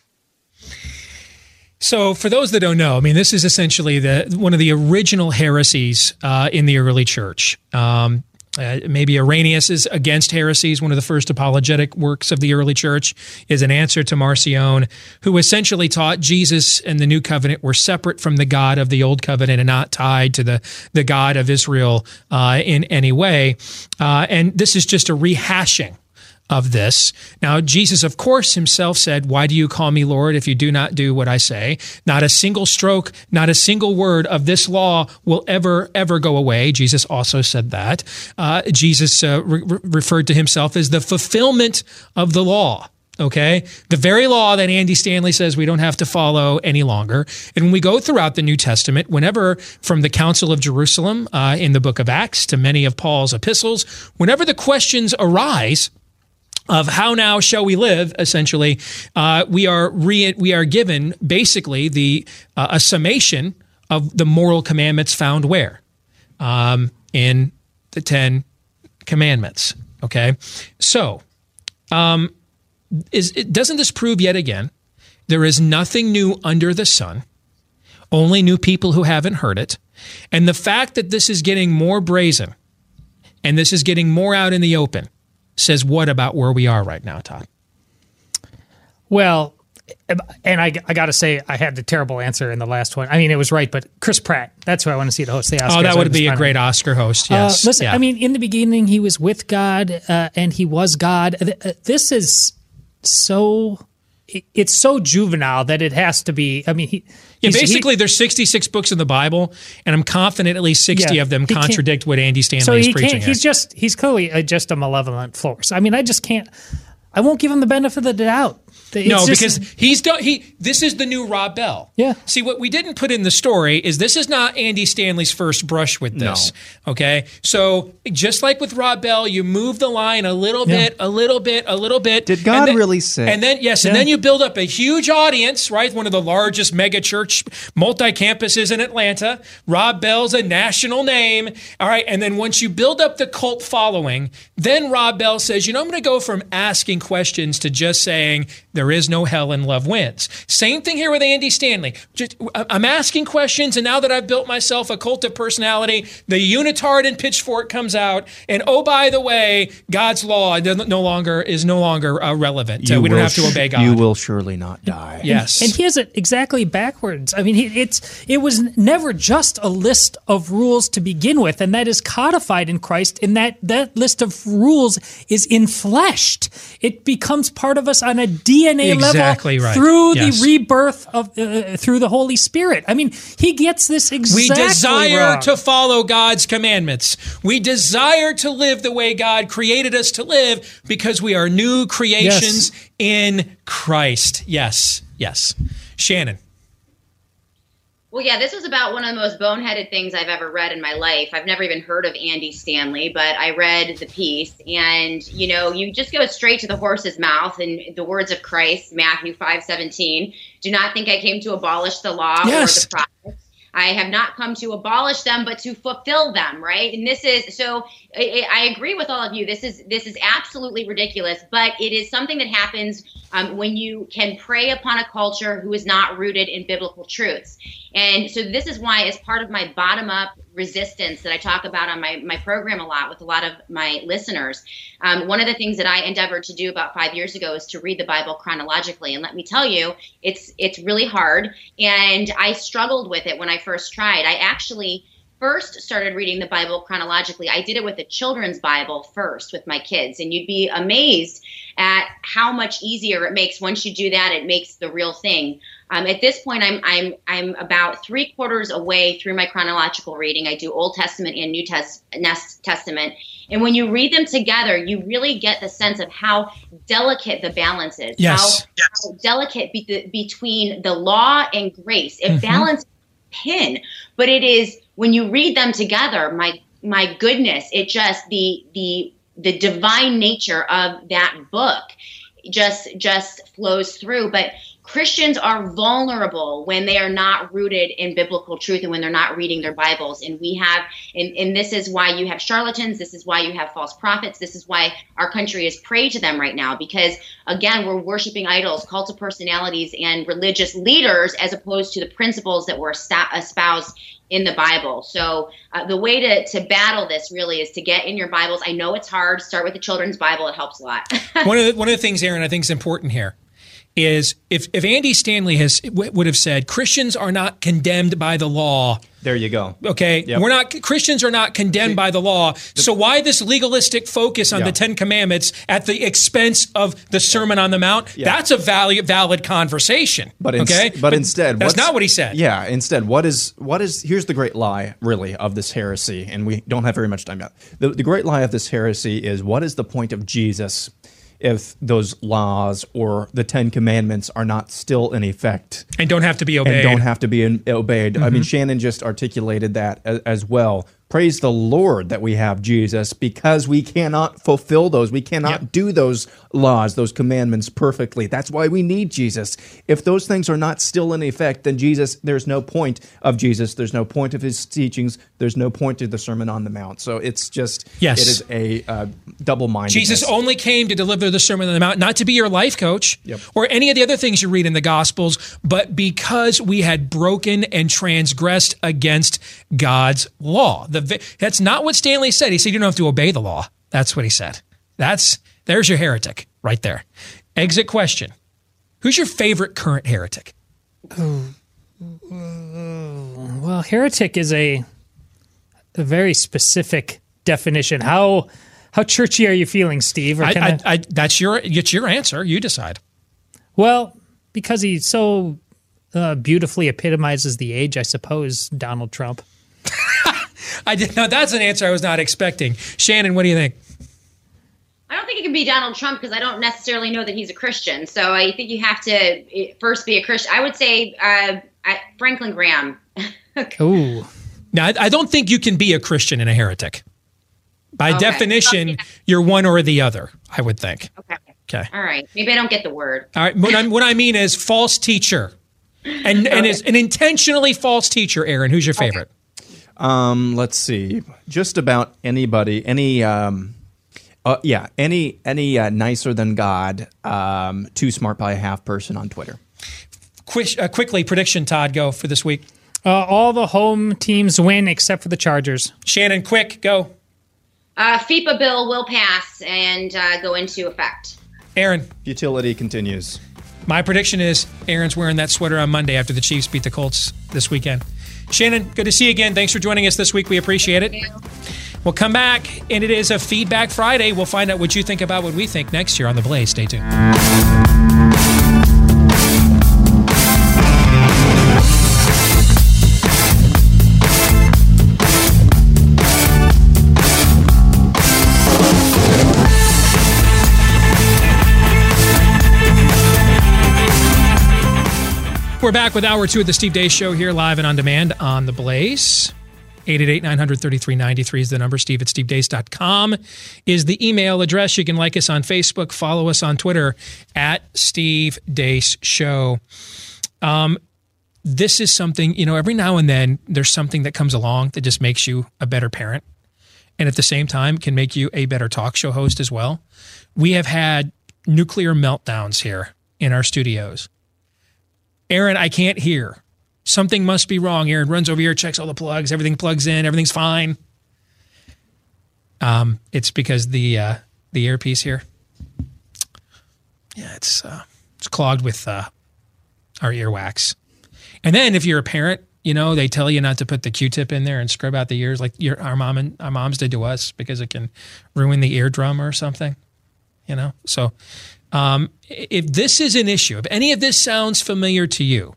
So, for those that don't know, I mean, this is essentially the one of the original heresies uh, in the early church. Um, uh, maybe Irenaeus is against heresies. One of the first apologetic works of the early church is an answer to Marcion, who essentially taught Jesus and the new covenant were separate from the God of the old covenant and not tied to the, the God of Israel uh, in any way. Uh, and this is just a rehashing of this. Now, Jesus, of course, himself said, Why do you call me Lord if you do not do what I say? Not a single stroke, not a single word of this law will ever, ever go away. Jesus also said that. Uh, Jesus uh, re- referred to himself as the fulfillment of the law. Okay. The very law that Andy Stanley says we don't have to follow any longer. And when we go throughout the New Testament, whenever from the Council of Jerusalem uh, in the book of Acts to many of Paul's epistles, whenever the questions arise, of how now shall we live essentially uh, we are re- we are given basically the uh, a summation of the moral commandments found where? Um, in the 10 commandments okay? So um, is it, doesn't this prove yet again there is nothing new under the sun only new people who haven't heard it and the fact that this is getting more brazen and this is getting more out in the open says what about where we are right now, Todd? Well, and I, I got to say, I had the terrible answer in the last one. I mean, it was right, but Chris Pratt, that's who I want to see the host the Oscars. Oh, that would be a great Oscar host, yes. Uh, listen, yeah. I mean, in the beginning, he was with God uh, and he was God. Uh, this is so it's so juvenile that it has to be. I mean, he, yeah, basically, he, there's 66 books in the Bible, and I'm confident at least 60 yeah, of them contradict what Andy Stanley so is he preaching. He's just he's clearly a, just a malevolent force. I mean, I just can't. I won't give him the benefit of the doubt. It's no, just, because he's done. He this is the new Rob Bell. Yeah. See what we didn't put in the story is this is not Andy Stanley's first brush with this. No. Okay, so just like with Rob Bell, you move the line a little yeah. bit, a little bit, a little bit. Did God then, really say? And then yes, yeah. and then you build up a huge audience, right? One of the largest mega church multi campuses in Atlanta. Rob Bell's a national name. All right, and then once you build up the cult following, then Rob Bell says, you know, I'm going to go from asking questions to just saying there is no hell and love wins. Same thing here with Andy Stanley. Just, I'm asking questions, and now that I've built myself a cult of personality, the unitard and pitchfork comes out, and oh by the way, God's law no longer is no longer uh, relevant. Uh, we don't have to obey God. You will surely not die. Yes, and, and he has it exactly backwards. I mean, it's it was never just a list of rules to begin with, and that is codified in Christ. And that that list of rules is infleshed. It becomes part of us on a DNA exactly. level right. through yes. the rebirth of uh, through the Holy Spirit. I mean, he gets this exactly. We desire wrong. to follow God's commandments. We desire to live the way God created us to live because we are new creations yes. in Christ. Yes, yes. Shannon. Well, yeah, this was about one of the most boneheaded things I've ever read in my life. I've never even heard of Andy Stanley, but I read the piece, and you know, you just go straight to the horse's mouth and the words of Christ, Matthew five seventeen. Do not think I came to abolish the law yes. or the prophets. I have not come to abolish them, but to fulfill them, right? And this is so. I, I, agree with all of you. This is this is absolutely ridiculous, but it is something that happens um, when you can prey upon a culture who is not rooted in biblical truths. And so this is why, as part of my bottom up resistance that I talk about on my, my program a lot with a lot of my listeners, um, one of the things that I endeavored to do about five years ago is to read the Bible chronologically. And let me tell you, it's it's really hard, and I struggled with it when I first tried. I actually first started reading the Bible chronologically, I did it with a children's Bible first with my kids. And you'd be amazed at how much easier it makes once you do that. It makes the real thing. Um, at this point, I'm I'm I'm about three quarters away through my chronological reading. I do Old Testament and New Test, Testament, and when you read them together, you really get the sense of how delicate the balance is. Yes, how, yes. how delicate be the, between the law and grace. It mm-hmm. balances pin, but it is when you read them together. My my goodness, it just the the the divine nature of that book just just flows through. But Christians are vulnerable when they are not rooted in biblical truth and when they're not reading their Bibles. And we have, and, and this is why you have charlatans. This is why you have false prophets. This is why our country is prey to them right now. Because again, we're worshiping idols, cult of personalities, and religious leaders as opposed to the principles that were espoused in the Bible. So uh, the way to, to battle this really is to get in your Bibles. I know it's hard. Start with the children's Bible. It helps a lot. one of the, one of the things, Aaron, I think is important here is if, if Andy Stanley has w- would have said Christians are not condemned by the law. There you go. Okay, yep. we're not Christians are not condemned See, by the law. The, so why this legalistic focus on yeah. the Ten Commandments at the expense of the Sermon on the Mount? Yeah. That's a valid valid conversation. But in, okay, but, but instead, that's not what he said. Yeah, instead, what is what is here's the great lie really of this heresy, and we don't have very much time yet. The, the great lie of this heresy is what is the point of Jesus? If those laws or the Ten Commandments are not still in effect and don't have to be obeyed. And don't have to be in, obeyed. Mm-hmm. I mean, mm-hmm. Shannon just articulated that as, as well. Praise the Lord that we have Jesus because we cannot fulfill those. We cannot yep. do those laws, those commandments perfectly. That's why we need Jesus. If those things are not still in effect, then Jesus, there's no point of Jesus. There's no point of his teachings. There's no point to the Sermon on the Mount. So it's just, yes. it is a uh, double minded. Jesus only came to deliver the Sermon on the Mount, not to be your life coach yep. or any of the other things you read in the Gospels, but because we had broken and transgressed against God's law. The, that's not what Stanley said. He said you don't have to obey the law. That's what he said. That's there's your heretic right there. Exit question. Who's your favorite current heretic? Well, heretic is a a very specific definition. How how churchy are you feeling, Steve? I, I, I, that's your it's your answer. You decide. Well, because he so uh, beautifully epitomizes the age, I suppose Donald Trump. I did not. That's an answer I was not expecting. Shannon, what do you think? I don't think it can be Donald Trump because I don't necessarily know that he's a Christian. So I think you have to eh, first be a Christian. I would say uh, Franklin Graham. Ooh. Now, I don't think you can be a Christian and a heretic. By okay. definition, okay. you're one or the other, I would think. Okay. Okay. All right. Maybe I don't get the word. All right. What, i what I mean is false teacher. And, and is an intentionally false teacher, Aaron. Who's your favorite? Um, let's see. Just about anybody, any, um, uh, yeah, any any uh, nicer than God, um, too smart by a half person on Twitter. Quick, uh, quickly, prediction, Todd, go for this week. Uh, all the home teams win except for the Chargers. Shannon, quick, go. Uh, FIPA bill will pass and uh, go into effect. Aaron. Utility continues. My prediction is Aaron's wearing that sweater on Monday after the Chiefs beat the Colts this weekend. Shannon, good to see you again. Thanks for joining us this week. We appreciate it. We'll come back, and it is a Feedback Friday. We'll find out what you think about what we think next year on The Blaze. Stay tuned. We're back with hour two of the Steve Deace Show here, live and on demand on The Blaze. 888-900-3393 is the number. Steve at stevedeace.com is the email address. You can like us on Facebook, follow us on Twitter at Steve Deace Show. Um, this is something, you know, every now and then there's something that comes along that just makes you a better parent. And at the same time can make you a better talk show host as well. We have had nuclear meltdowns here in our studios Aaron, I can't hear. Something must be wrong. Aaron runs over here, checks all the plugs, everything plugs in, everything's fine. Um, it's because the uh, the earpiece here. Yeah, it's uh, it's clogged with uh, our earwax. And then if you're a parent, you know they tell you not to put the Q-tip in there and scrub out the ears like your our mom and our moms did to us because it can ruin the eardrum or something. You know, so um, if this is an issue, if any of this sounds familiar to you,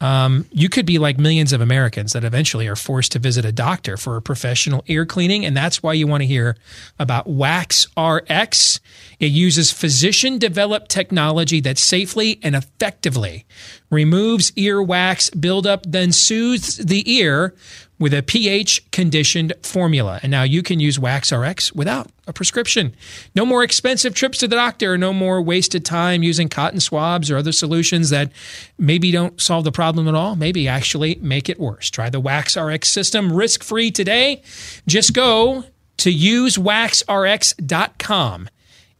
um, you could be like millions of Americans that eventually are forced to visit a doctor for a professional ear cleaning. And that's why you want to hear about Wax RX. It uses physician developed technology that safely and effectively removes ear wax buildup, then soothes the ear with a pH conditioned formula. And now you can use Wax RX without a prescription. No more expensive trips to the doctor, no more wasted time using cotton swabs or other solutions that maybe don't solve the problem at all, maybe actually make it worse. Try the Wax RX system risk free today. Just go to usewaxrx.com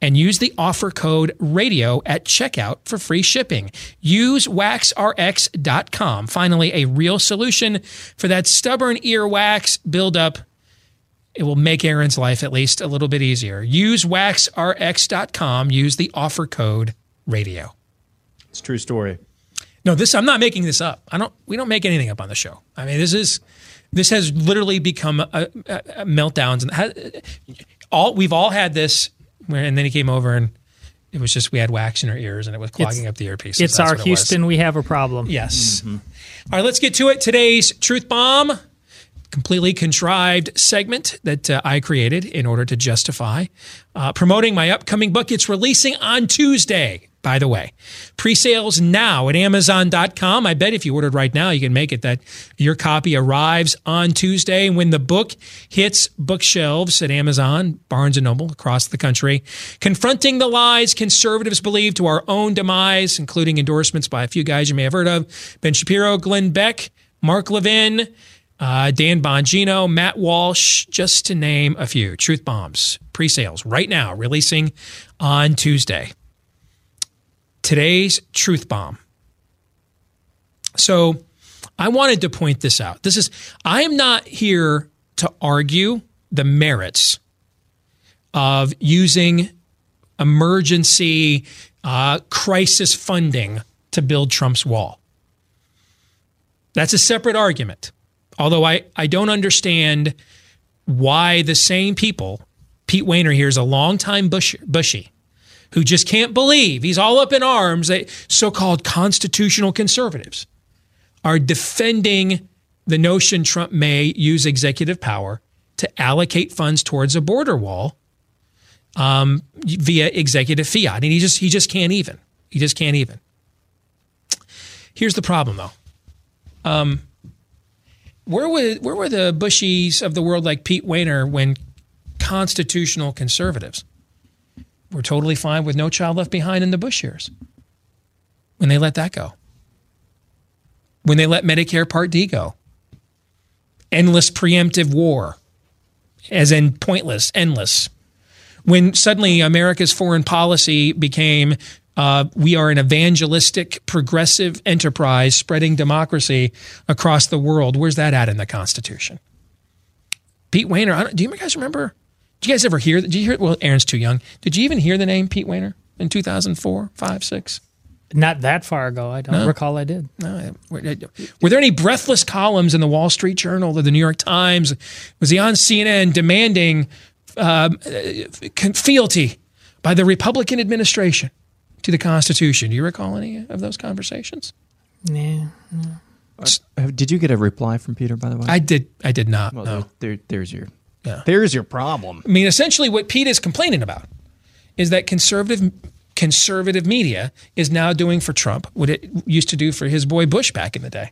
and use the offer code radio at checkout for free shipping. Use waxrx.com. Finally, a real solution for that stubborn earwax buildup. It will make Aaron's life at least a little bit easier. Use waxrx.com. Use the offer code radio. It's a true story. No, this I'm not making this up. I don't. We don't make anything up on the show. I mean, this is this has literally become a, a, a meltdowns and all we've all had this and then he came over and it was just we had wax in our ears and it was clogging it's, up the earpiece. It's our Houston. We have a problem. Yes. Mm-hmm. All right, let's get to it. Today's truth bomb, completely contrived segment that uh, I created in order to justify uh, promoting my upcoming book. It's releasing on Tuesday by the way. Pre-sales now at amazon.com. I bet if you ordered right now, you can make it that your copy arrives on Tuesday when the book hits bookshelves at Amazon, Barnes & Noble across the country. Confronting the lies conservatives believe to our own demise, including endorsements by a few guys you may have heard of, Ben Shapiro, Glenn Beck, Mark Levin, uh, Dan Bongino, Matt Walsh, just to name a few. Truth Bombs, pre-sales right now, releasing on Tuesday today's truth bomb. So I wanted to point this out. This is, I am not here to argue the merits of using emergency uh, crisis funding to build Trump's wall. That's a separate argument. Although I, I don't understand why the same people, Pete Wehner here is a longtime Bush, Bushy, who just can't believe he's all up in arms that so called constitutional conservatives are defending the notion Trump may use executive power to allocate funds towards a border wall um, via executive fiat. And he just he just can't even. He just can't even. Here's the problem though. Um, where were where were the Bushies of the world like Pete Wehner when constitutional conservatives were totally fine with No Child Left Behind in the Bush years when they let that go. When they let Medicare Part D go. Endless preemptive war, as in pointless, endless. When suddenly America's foreign policy became uh, we are an evangelistic, progressive enterprise spreading democracy across the world. Where's that at in the Constitution? Pete Wehner, do you guys remember did you guys ever hear? Did you hear? Well, Aaron's too young. Did you even hear the name Pete Wehner in 2004, 5, 6? Not that far ago. I don't no? recall I did. No. Were, were, there any breathless columns in the Wall Street Journal or the New York Times? Was he on CNN demanding um, fealty by the Republican administration to the Constitution? Do you recall any of those conversations? Nah, no. Uh, did you get a reply from Peter, by the way? I did. I did not. Well, no. there, there, there's your yeah. There's your problem. I mean, essentially, what Pete is complaining about is that conservative conservative media is now doing for Trump what it used to do for his boy Bush back in the day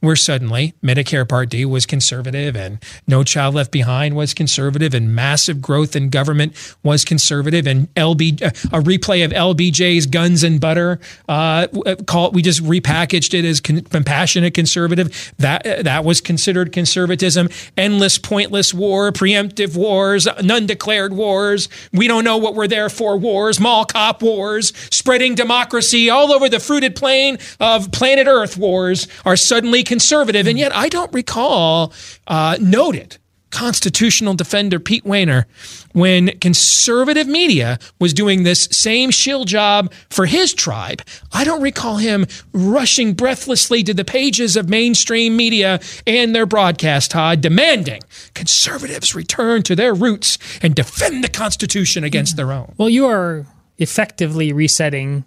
where suddenly Medicare Part D was conservative and No Child Left Behind was conservative and massive growth in government was conservative and LB uh, a replay of LBJ's Guns and Butter uh, uh, call we just repackaged it as con- compassionate conservative. That uh, that was considered conservatism. Endless pointless war preemptive wars none declared wars. We don't know what we're there for wars mall cop wars spreading democracy all over the fruited plain of planet Earth wars are suddenly conservative, and yet I don't recall uh, noted constitutional defender Pete Wehner when conservative media was doing this same shill job for his tribe. I don't recall him rushing breathlessly to the pages of mainstream media and their broadcast, Todd, demanding conservatives return to their roots and defend the Constitution against their own. Well, you are effectively resetting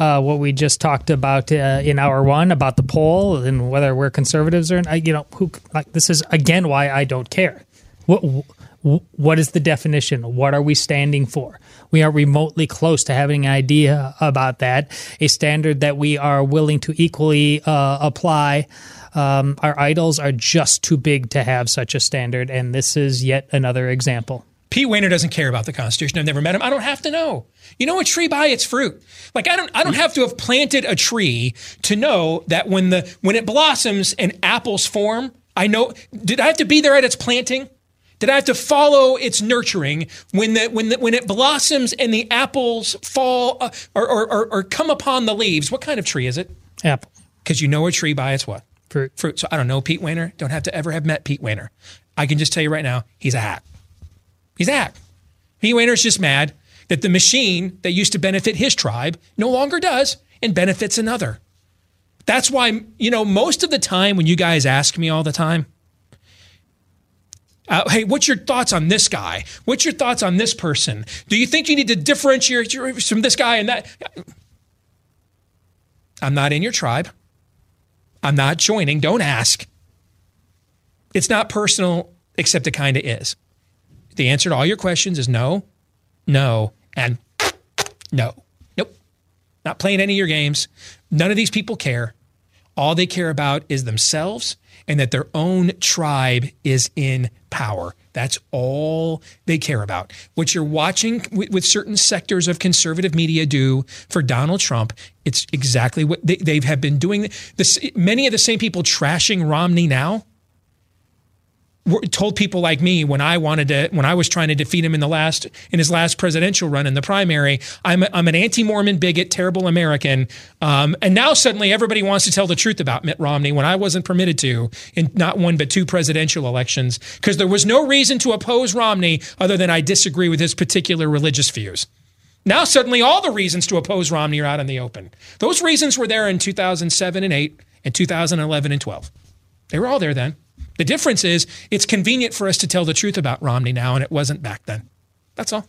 uh, what we just talked about uh, in hour one about the poll and whether we're conservatives or you know who like this is again why I don't care. What what is the definition? What are we standing for? We are remotely close to having an idea about that, a standard that we are willing to equally uh, apply. Um, our idols are just too big to have such a standard, and this is yet another example. Pete Wehner doesn't care about the Constitution. I've never met him. I don't have to know. You know a tree by its fruit. Like I don't I don't have to have planted a tree to know that when the when it blossoms and apples form, I know did I have to be there at its planting? Did I have to follow its nurturing when the when the, when it blossoms and the apples fall uh, or, or, or, or come upon the leaves? What kind of tree is it? Apple. Because you know a tree by its what? Fruit. Fruit. So I don't know Pete Wehner. Don't have to ever have met Pete Wehner. I can just tell you right now, he's a hack. He's a hack. Pete Wehner's just mad that the machine that used to benefit his tribe no longer does and benefits another. That's why, you know, most of the time when you guys ask me all the time, uh, hey, what's your thoughts on this guy? What's your thoughts on this person? Do you think you need to differentiate from this guy and that? I'm not in your tribe. I'm not joining. Don't ask. It's not personal, except it kind of is. The answer to all your questions is no, no, and no. Nope. Not playing any of your games. None of these people care. All they care about is themselves and that their own tribe is in power. That's all they care about. What you're watching with, certain sectors of conservative media do for Donald Trump, it's exactly what they, they have been doing. Many of the same people trashing Romney now told people like me when I wanted to when I was trying to defeat him in the last in his last presidential run in the primary I'm I'm an anti-Mormon bigot terrible American. Um, and now suddenly everybody wants to tell the truth about Mitt Romney when I wasn't permitted to in not one but two presidential elections because there was no reason to oppose Romney other than I disagree with his particular religious views. Now suddenly all the reasons to oppose Romney are out in the open. Those reasons were there in 2007 and 8 and 2011 and 12 they were all there then the difference is it's convenient for us to tell the truth about Romney now, and it wasn't back then. That's all.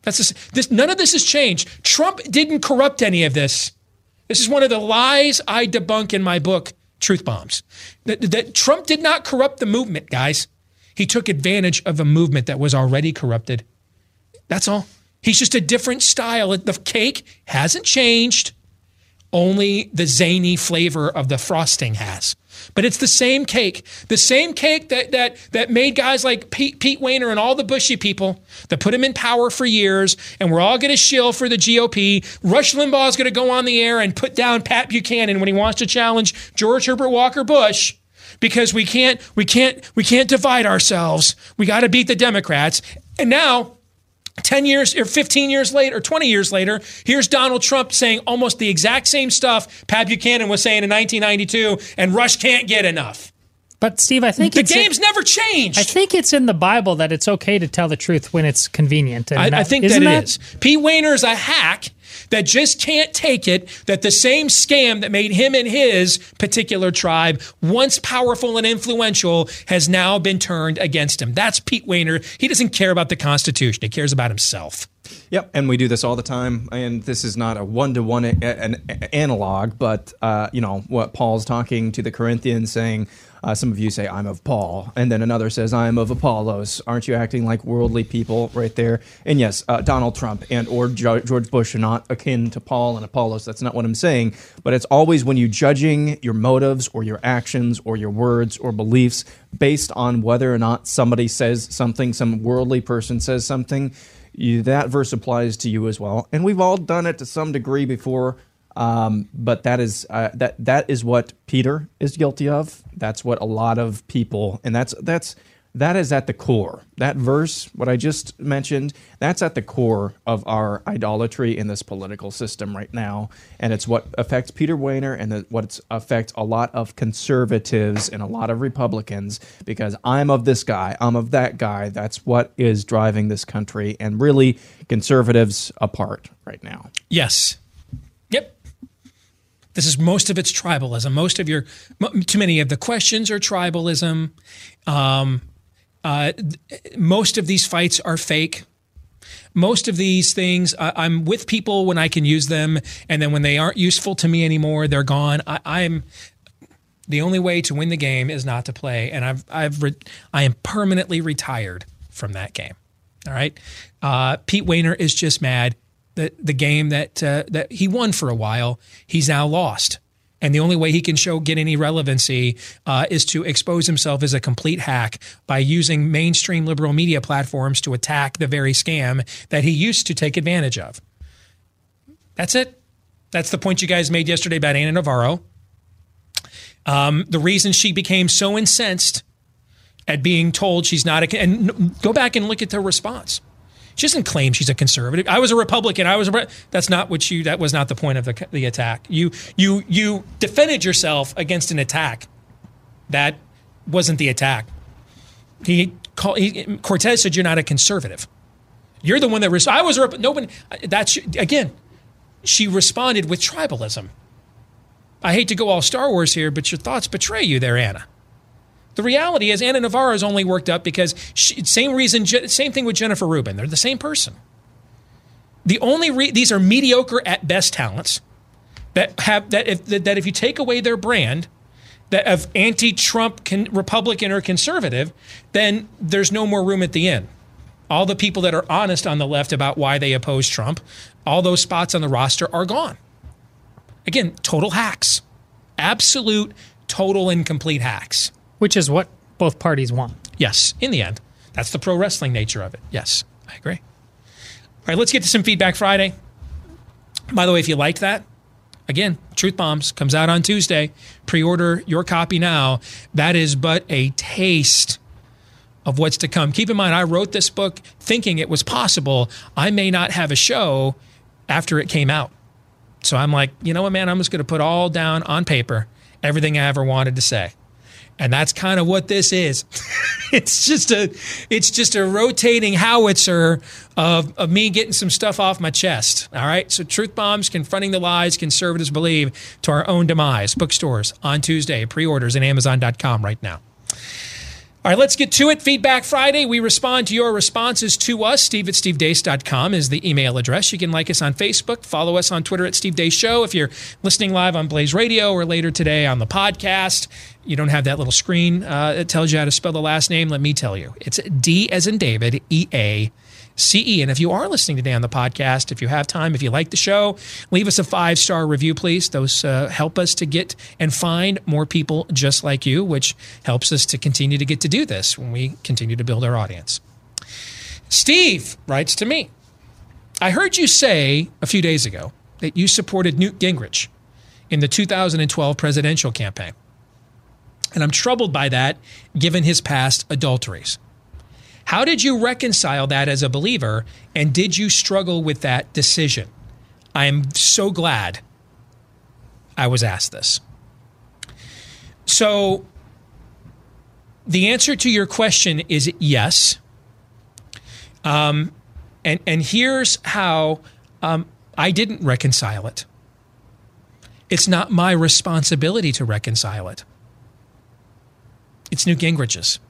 That's just, this. None of this has changed. Trump didn't corrupt any of this. This is one of the lies I debunk in my book, Truth Bombs. That, that Trump did not corrupt the movement, guys. He took advantage of a movement that was already corrupted. That's all. He's just a different style. The cake hasn't changed. Only the zany flavor of the frosting has. But it's the same cake, the same cake that that that made guys like Pete, Pete Wehner and all the Bushy people that put him in power for years, and we're all going to shill for the GOP. Rush Limbaugh is going to go on the air and put down Pat Buchanan when he wants to challenge George Herbert Walker Bush because we can't we can't we can't divide ourselves. We got to beat the Democrats. And now 10 years or 15 years later or 20 years later, here's Donald Trump saying almost the exact same stuff Pat Buchanan was saying in 1992, and Rush can't get enough. But Steve, I think the game's in, never changed. I think it's in the Bible that it's okay to tell the truth when it's convenient. I, I, think that it that? is. Pete Wehner's a hack that just can't take it that the same scam that made him and his particular tribe once powerful and influential has now been turned against him. That's Pete Wehner. He doesn't care about the Constitution. He cares about himself. Yep, and we do this all the time. And this is not a one-to-one an analog, but uh, you know what Paul's talking to the Corinthians, saying, uh, some of you say, I'm of Paul. And then another says, I'm of Apollos. Aren't you acting like worldly people right there? And yes, uh, Donald Trump and or George Bush are not akin to Paul and Apollos. That's not what I'm saying. But it's always when you judging your motives or your actions or your words or beliefs based on whether or not somebody says something, some worldly person says something, you, that verse applies to you as well. And we've all done it to some degree before. Um, but that is uh, that that is what Peter is guilty of. That's what a lot of people, and that's that's that is at the core. That verse, what I just mentioned, that's at the core of our idolatry in this political system right now, and it's what affects Peter Wehner and what affects a lot of conservatives and a lot of Republicans. Because I'm of this guy, I'm of that guy. That's what is driving this country and really conservatives apart right now. Yes, Yep. this is most of its tribalism. Most of your, too many of the questions are tribalism. Um, uh, most of these fights are fake. Most of these things, I, am with people when I can use them, and then when they aren't useful to me anymore, they're gone. I, I'm the only way to win the game is not to play, and I've I've re- I am permanently retired from that game. All right. Uh, Pete Wehner is just mad that the game that uh, that he won for a while, he's now lost. And the only way he can show get any relevancy uh, is to expose himself as a complete hack by using mainstream liberal media platforms to attack the very scam that he used to take advantage of. That's it. That's the point you guys made yesterday about Ana Navarro. Um, the reason she became so incensed at being told she's not a and go back and look at her response. She doesn't claim she's a conservative. I was a Republican. I was a. That's not what you. That was not the point of the, the attack. You you you defended yourself against an attack. That wasn't the attack. He, called, he Cortez said you're not a conservative. You're the one that. I was a. No one. That's again. She responded with tribalism. I hate to go all Star Wars here, but your thoughts betray you there, Ana. The reality is, Ana Navarro is only worked up because she, same reason, same thing with Jennifer Rubin. They're the same person. The only re- these are mediocre at best talents that have that if that if you take away their brand, that of anti-Trump can, Republican or conservative, then there's no more room at the end. All the people that are honest on the left about why they oppose Trump, all those spots on the roster are gone. Again, total hacks. Absolute, total, and complete hacks. Which is what both parties want. Yes, in the end. That's the pro wrestling nature of it. Yes, I agree. All right, let's get to some feedback Friday. By the way, if you liked that, again, Truth Bombs comes out on Tuesday. Pre order your copy now. That is but a taste of what's to come. Keep in mind, I wrote this book thinking it was possible I may not have a show after it came out. So I'm like, you know what, man, I'm just going to put all down on paper everything I ever wanted to say. And that's kind of what this is. it's just a it's just a rotating howitzer of, of me getting some stuff off my chest. All right. So truth bombs confronting the lies conservatives believe to our own demise. Bookstores on Tuesday, pre-orders at Amazon.com right now. All right, let's get to it. Feedback Friday. We respond to your responses to us. Steve at stevedeace.com is the email address. You can like us on Facebook, follow us on Twitter at Steve Deace Show. If you're listening live on Blaze Radio or later today on the podcast, you don't have that little screen uh, that tells you how to spell the last name. Let me tell you. It's D as in David, E A CE. And if you are listening today on the podcast, if you have time, if you like the show, leave us a five star review, please. Those uh, help us to get and find more people just like you, which helps us to continue to get to do this when we continue to build our audience. Steve writes to me I heard you say a few days ago that you supported Newt Gingrich in the 2012 presidential campaign. And I'm troubled by that given his past adulteries. How did you reconcile that as a believer? And did you struggle with that decision? I am so glad I was asked this. So, the answer to your question is yes. Um, and, and here's how um, I didn't reconcile it. It's not my responsibility to reconcile it. It's Newt Gingrich's.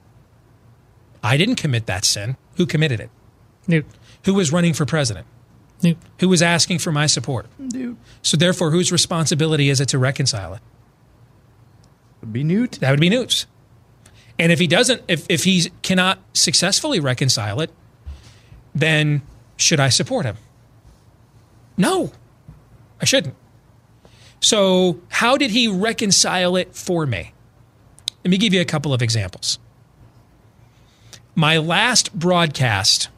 I didn't commit that sin. Who committed it? Newt. Who was running for president? Newt. Who was asking for my support? Newt. So therefore, whose responsibility is it to reconcile it? Would be Newt. That would be Newt's. And if he doesn't, if, if he cannot successfully reconcile it, then should I support him? No, I shouldn't. So, how did he reconcile it for me? Let me give you a couple of examples my last broadcast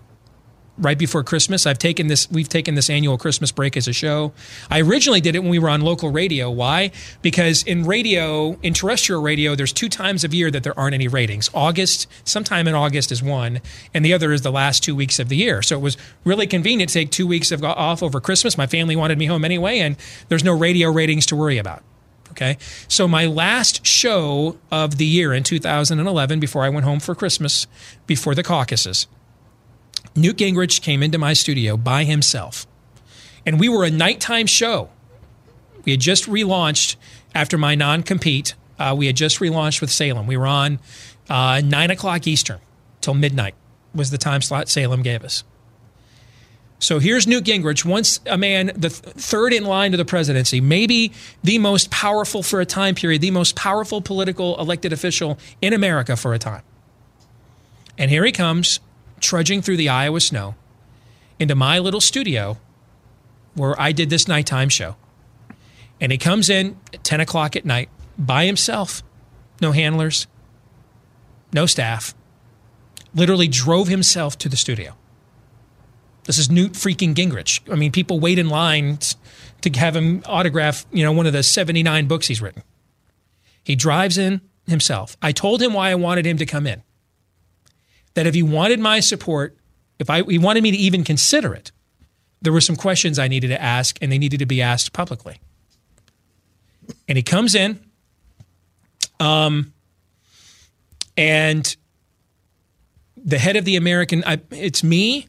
right before Christmas. I've taken this, we've taken this annual Christmas break as a show. I originally did it when we were on local radio. Why? Because in radio, in terrestrial radio, there's two times of year that there aren't any ratings. August, sometime in August is one, and the other is the last two weeks of the year. So it was really convenient to take two weeks of off over Christmas. My family wanted me home anyway, and there's no radio ratings to worry about. Okay. So my last show of the year in 2011, before I went home for Christmas, before the caucuses, Newt Gingrich came into my studio by himself. And we were a nighttime show. We had just relaunched after my non compete. Uh, we had just relaunched with Salem. We were on uh, 9 o'clock Eastern till midnight, was the time slot Salem gave us. So here's Newt Gingrich, once a man, the th- third in line to the presidency, maybe the most powerful for a time period, the most powerful political elected official in America for a time. And here he comes trudging through the Iowa snow into my little studio where I did this nighttime show. And he comes in at 10 o'clock at night by himself, no handlers, no staff, literally drove himself to the studio. This is Newt freaking Gingrich. I mean, people wait in line to have him autograph, you know, one of the 79 books he's written. He drives in himself. I told him why I wanted him to come in. That if he wanted my support, if I he wanted me to even consider it, there were some questions I needed to ask and they needed to be asked publicly. And he comes in um and the head of the American I, it's me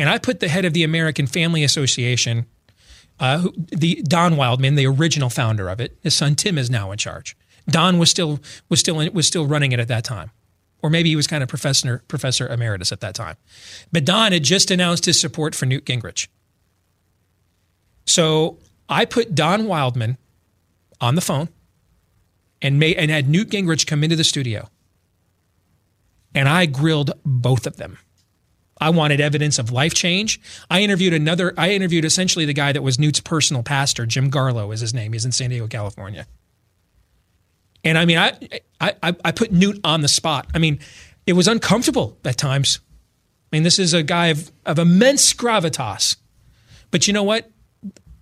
and I put the head of the American Family Association uh, who, the Don Wildman, the original founder of it, his son Tim is now in charge. Don was still was still was still running it at that time, or maybe he was kind of professor professor emeritus at that time. But Don had just announced his support for Newt Gingrich. So I put Don Wildman on the phone and made and had Newt Gingrich come into the studio, and I grilled both of them. I wanted evidence of life change. I interviewed another, I interviewed essentially the guy that was Newt's personal pastor, Jim Garlow is his name. He's in San Diego, California. And I mean, I, I, I put Newt on the spot. I mean, it was uncomfortable at times. I mean, this is a guy of, of immense gravitas. But you know what?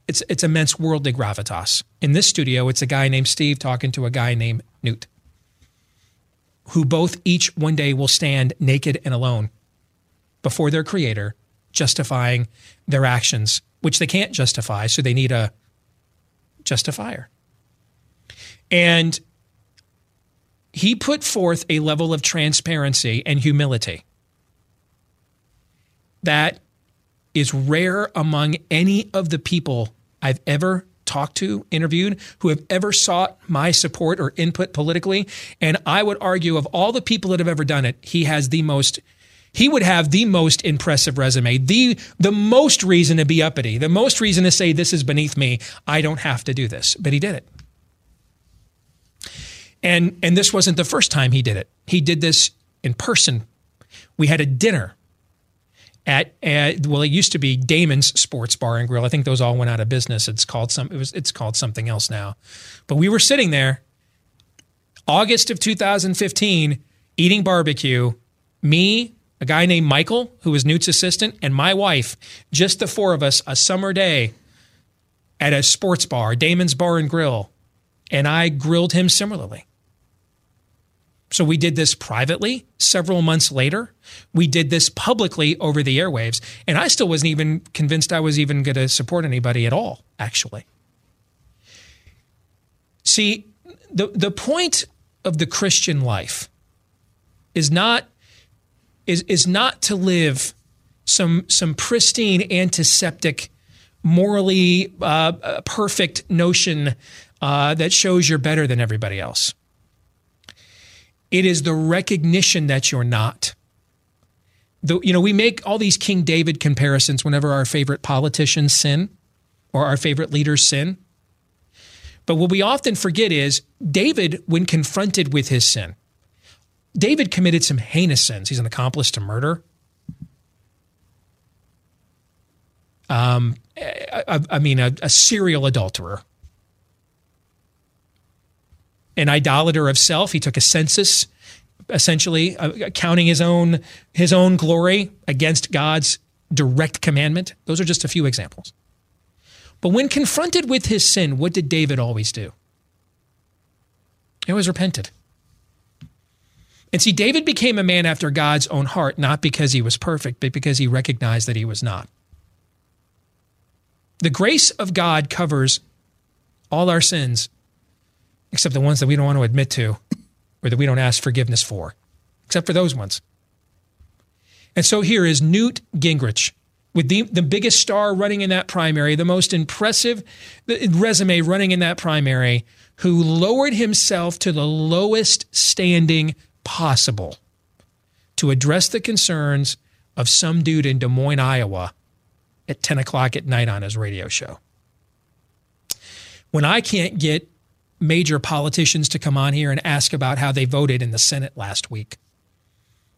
It's, it's immense worldly gravitas. In this studio, it's a guy named Steve talking to a guy named Newt, who both each one day will stand naked and alone before their creator, justifying their actions, which they can't justify. So they need a justifier. And he put forth a level of transparency and humility that is rare among any of the people I've ever talked to, interviewed, who have ever sought my support or input politically. And I would argue, of all the people that have ever done it, he has the most. He would have the most impressive resume, the the most reason to be uppity, the most reason to say this is beneath me. I don't have to do this, but he did it. And and this wasn't the first time he did it. He did this in person. We had a dinner at, at, well, it used to be Damon's Sports Bar and Grill. I think those all went out of business. It's called some. It was. It's called something else now. But we were sitting there, August of 2015, eating barbecue. Me, a guy named Michael, who was Newt's assistant, and my wife. Just the four of us, a summer day, at a sports bar, Damon's Bar and Grill, and I grilled him similarly. So we did this privately several months later. We did this publicly over the airwaves. And I still wasn't even convinced I was even going to support anybody at all, actually. See, the, the point of the Christian life is not is, is not to live some some pristine antiseptic morally uh, perfect notion uh, that shows you're better than everybody else it is the recognition that you're not. The, you know, we make all these King David comparisons whenever our favorite politicians sin or our favorite leaders sin. But what we often forget is David, when confronted with his sin, David committed some heinous sins. He's an accomplice to murder. Um, I, I mean, a, a serial adulterer an idolater of self. He took a census, essentially uh, counting his own his own glory against God's direct commandment. Those are just a few examples. But when confronted with his sin, what did David always do? He always repented. And see, David became a man after God's own heart, not because he was perfect, but because he recognized that he was not. The grace of God covers all our sins except the ones that we don't want to admit to or that we don't ask forgiveness for, except for those ones. And so here is Newt Gingrich with the, the biggest star running in that primary, the most impressive resume running in that primary, who lowered himself to the lowest standing possible to address the concerns of some dude in Des Moines, Iowa at 10 o'clock at night on his radio show. When I can't get major politicians to come on here and ask about how they voted in the Senate last week.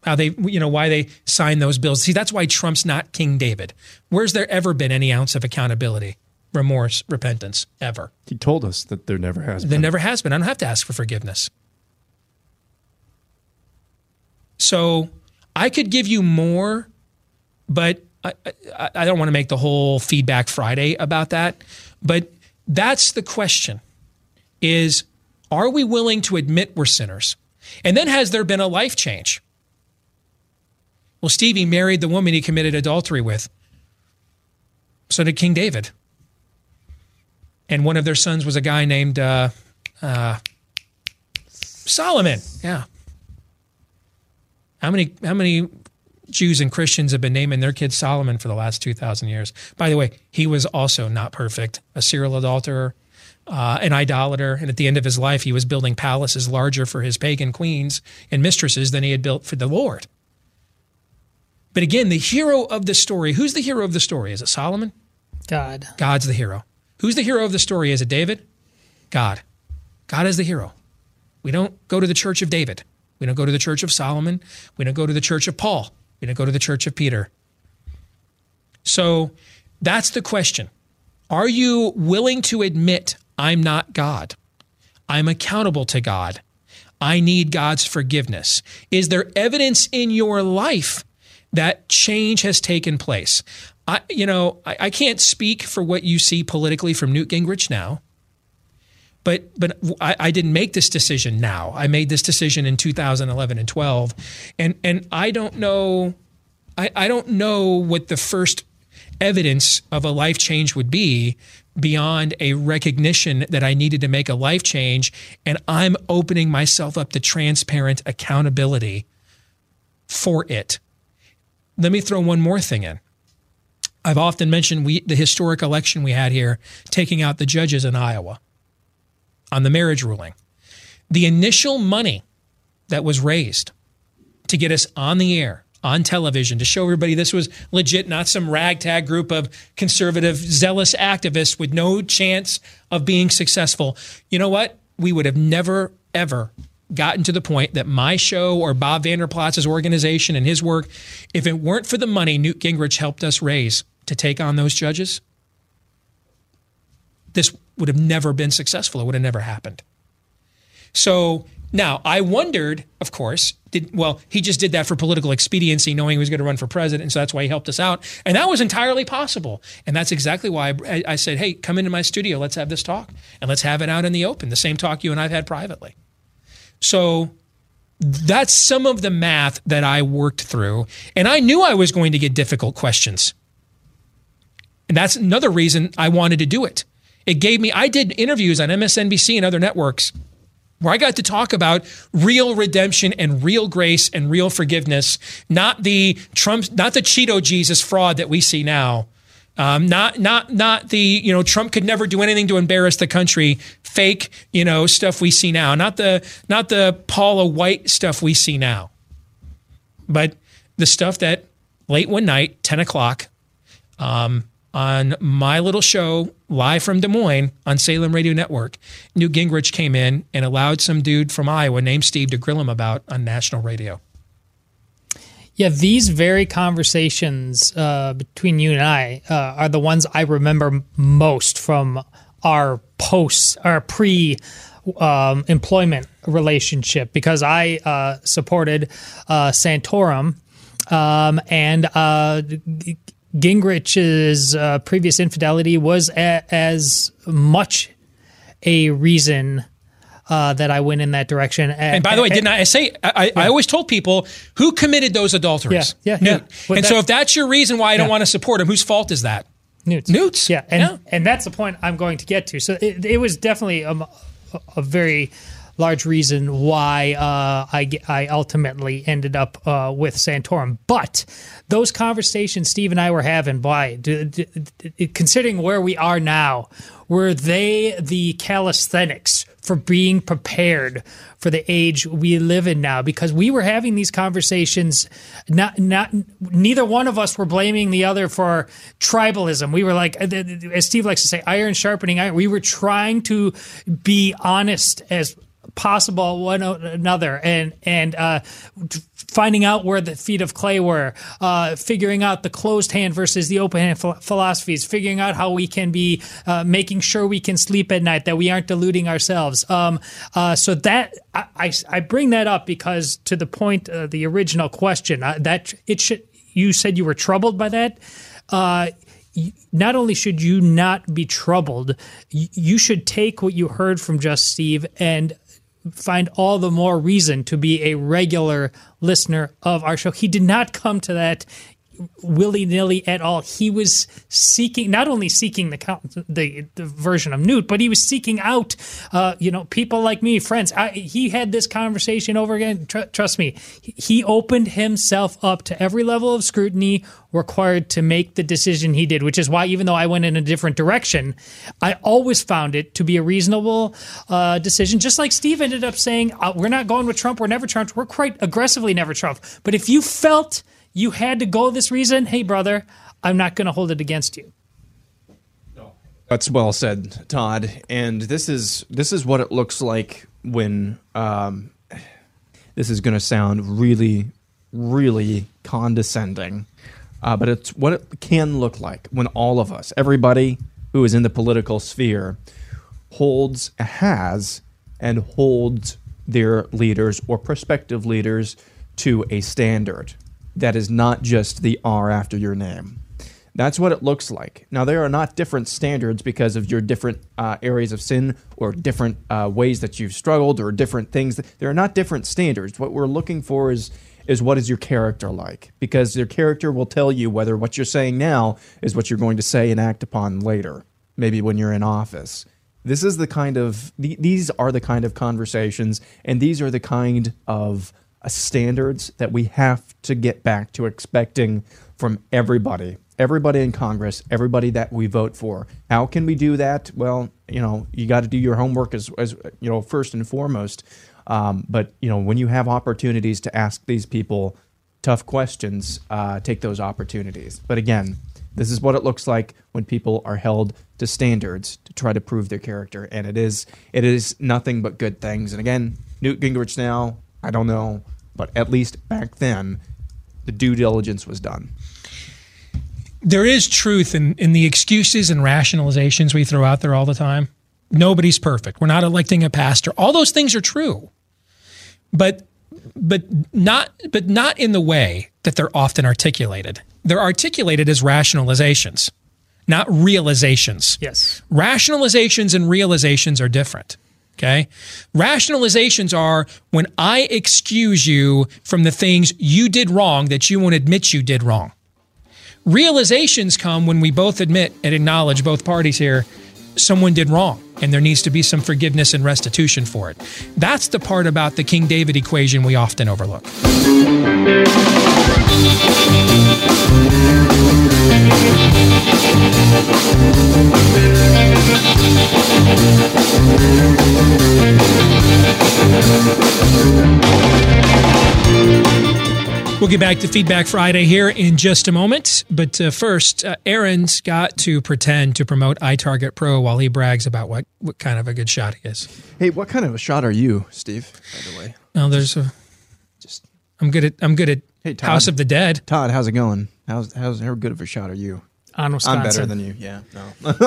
how they, you know, why they signed those bills. See, that's why Trump's not King David. Where's there ever been any ounce of accountability, remorse, repentance, ever? He told us that there never has been. There never has been. I don't have to ask for forgiveness. So I could give you more, but I, I, I don't want to make the whole feedback Friday about that. But that's the question is are we willing to admit we're sinners? And then has there been a life change? Well, Stevie married the woman he committed adultery with. So did King David. And one of their sons was a guy named uh, uh, Solomon. Yeah. How many how many Jews and Christians have been naming their kid Solomon for the last 2,000 years? By the way, he was also not perfect, a serial adulterer, uh, an idolater. And at the end of his life, he was building palaces larger for his pagan queens and mistresses than he had built for the Lord. But again, the hero of the story, who's the hero of the story? Is it Solomon? God. God's the hero. Who's the hero of the story? Is it David? God. God is the hero. We don't go to the church of David. We don't go to the church of Solomon. We don't go to the church of Paul. We don't go to the church of Peter. So that's the question. Are you willing to admit, I'm not God? I'm accountable to God. I need God's forgiveness. Is there evidence in your life that change has taken place? I, you know, I, I can't speak for what you see politically from Newt Gingrich now but but I, I, didn't make this decision now. I made this decision in 2011 and 12, and and I don't know, I, I don't know what the first evidence of a life change would be beyond a recognition that I needed to make a life change, and I'm opening myself up to transparent accountability for it. Let me throw one more thing in. I've often mentioned we the historic election we had here, taking out the judges in Iowa on the marriage ruling. The initial money that was raised to get us on the air, on television, to show everybody this was legit, not some ragtag group of conservative, zealous activists with no chance of being successful. You know what? We would have never, ever gotten to the point that my show or Bob Vander Plaats's organization and his work, if it weren't for the money Newt Gingrich helped us raise to take on those judges, this would have never been successful. It would have never happened. So now I wondered, of course, did well, he just did that for political expediency, knowing he was going to run for president. So that's why he helped us out. And that was entirely possible. And that's exactly why I, I said, hey, come into my studio. Let's have this talk and let's have it out in the open, the same talk you and I've had privately. So that's some of the math that I worked through. And I knew I was going to get difficult questions. And that's another reason I wanted to do it. It gave me, I did interviews on MSNBC and other networks where I got to talk about real redemption and real grace and real forgiveness, not the Trump, not the Cheeto Jesus fraud that we see now. Um, not not not the you know Trump could never do anything to embarrass the country. Fake you know stuff we see now. Not the not the Paula White stuff we see now. But the stuff that late one night, ten o'clock, um, on my little show live from Des Moines on Salem Radio Network, Newt Gingrich came in and allowed some dude from Iowa named Steve to grill him about on national radio. Yeah, these very conversations uh, between you and I uh, are the ones I remember most from our post, our pre um, employment relationship because I uh, supported uh, Santorum. Um, and uh, Gingrich's uh, previous infidelity was a- as much a reason uh, that I went in that direction. And by the way, didn't I say I, yeah. I always told people who committed those adulteries? Yeah, yeah. Yeah. and so if that's your reason why I don't want to support him, whose fault is that? Newt's. Newt's. Yeah, and and that's the point I'm going to get to. So it, it was definitely a, a very large reason why uh, I, I ultimately ended up uh, with Santorum. But those conversations Steve and I were having, why, considering where we are now, were they the calisthenics for being prepared for the age we live in now? Because we were having these conversations, not not neither one of us were blaming the other for tribalism. We were like, as Steve likes to say, iron sharpening iron. We were trying to be honest as possible one another and and uh, finding out where the feet of clay were, uh, figuring out the closed hand versus the open hand ph- philosophies, figuring out how we can be uh, making sure we can sleep at night, that we aren't deluding ourselves. Um, uh, so that I, I, I, bring that up because to the point, uh, the original question uh, that it should. You said you were troubled by that not only should you not be troubled, you should take what you heard from Just Steve and find all the more reason to be a regular listener of our show. He did not come to that willy nilly at all. He was seeking, not only seeking the, the, the version of Newt, but he was seeking out, uh, you know, people like me, friends. I, he had this conversation over again. Tr- trust me, he opened himself up to every level of scrutiny required to make the decision he did, which is why, even though I went in a different direction, I always found it to be a reasonable uh, decision. Just like Steve ended up saying, uh, we're not going with Trump, we're never Trump, we're quite aggressively never Trump. But if you felt you had to go this reason, hey, brother, I'm not going to hold it against you. That's well said, Todd. And this is this is what it looks like when um, this is going to sound really, really condescending, uh, but it's what it can look like when all of us, everybody who is in the political sphere, holds, has, and holds their leaders or prospective leaders to a standard that is not just the R after your name. That's what it looks like. Now, there are not different standards because of your different uh, areas of sin or different uh, ways that you've struggled or different things. There are not different standards. What we're looking for is is what is your character like? Because your character will tell you whether what you're saying now is what you're going to say and act upon later, maybe when you're in office. This is the kind of these are the kind of conversations, and these are the kind of standards that we have to get back to expecting from everybody, everybody in Congress, everybody that we vote for. How can we do that? Well, you know, you got to do your homework as, as you know, first and foremost. Um, but you know, when you have opportunities to ask these people tough questions, uh, take those opportunities. But again, this is what it looks like when people are held to standards to try to prove their character, and it is it is nothing but good things. And again, Newt Gingrich now I don't know, but at least back then, the due diligence was done. There is truth in, in the excuses and rationalizations we throw out there all the time. Nobody's perfect. We're not electing a pastor. All those things are true. But but not but not in the way that they're often articulated. They're articulated as rationalizations, not realizations. Yes. Rationalizations and realizations are different. Okay. Rationalizations are when I excuse you from the things you did wrong that you won't admit you did wrong. Realizations come when we both admit and acknowledge both parties here someone did wrong and there needs to be some forgiveness and restitution for it. That's the part about the King David equation we often overlook. We'll get back to Feedback Friday here in just a moment. But uh, first, uh, Aaron's got to pretend to promote iTarget Pro while he brags about what, what kind of a good shot he is. Hey, what kind of a shot are you, Steve? By the way, oh, there's a. Just I'm good at I'm good at hey, Todd, House of the Dead. Todd, how's it going? How's how's how good of a shot are you? On Wisconsin. I'm better than you. Yeah. No.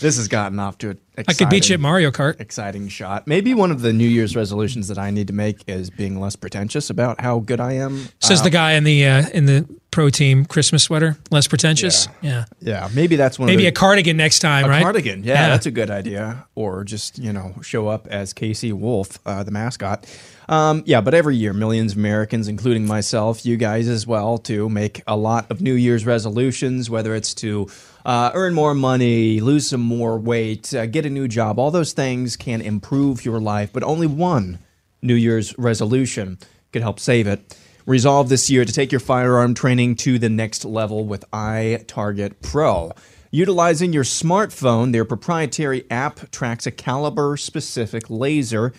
This has gotten off to an I could beat you at Mario Kart. Exciting shot. Maybe one of the New Year's resolutions that I need to make is being less pretentious about how good I am. Says uh, the guy in the uh, in the pro team Christmas sweater. Less pretentious. Yeah. Yeah. yeah. Maybe that's one. Maybe the, a cardigan next time. A right. Cardigan. Yeah, yeah, that's a good idea. Or just you know show up as Casey Wolf, uh, the mascot. Um, yeah, but every year, millions of Americans, including myself, you guys as well, to make a lot of New Year's resolutions, whether it's to uh, earn more money, lose some more weight, uh, get a new job. All those things can improve your life, but only one New Year's resolution could help save it. Resolve this year to take your firearm training to the next level with iTarget Pro. Utilizing your smartphone, their proprietary app tracks a caliber specific laser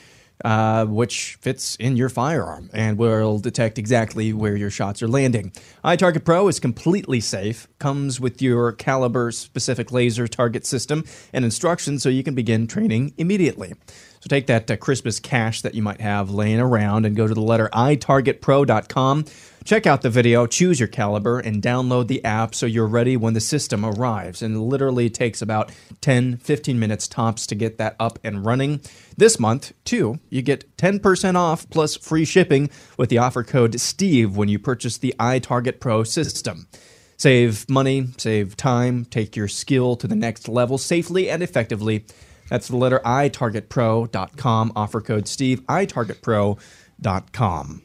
uh, which fits in your firearm and will detect exactly where your shots are landing. iTarget Pro is completely safe, comes with your caliber specific laser target system and instructions so you can begin training immediately. So take that uh, Christmas cash that you might have laying around and go to the letter itargetpro.com. Check out the video, choose your caliber, and download the app so you're ready when the system arrives. And it literally takes about 10, 15 minutes tops to get that up and running. This month, too, you get 10% off plus free shipping with the offer code STEVE when you purchase the iTarget Pro system. Save money, save time, take your skill to the next level safely and effectively. That's the letter I, itargetpro.com, offer code Steve, itargetpro.com.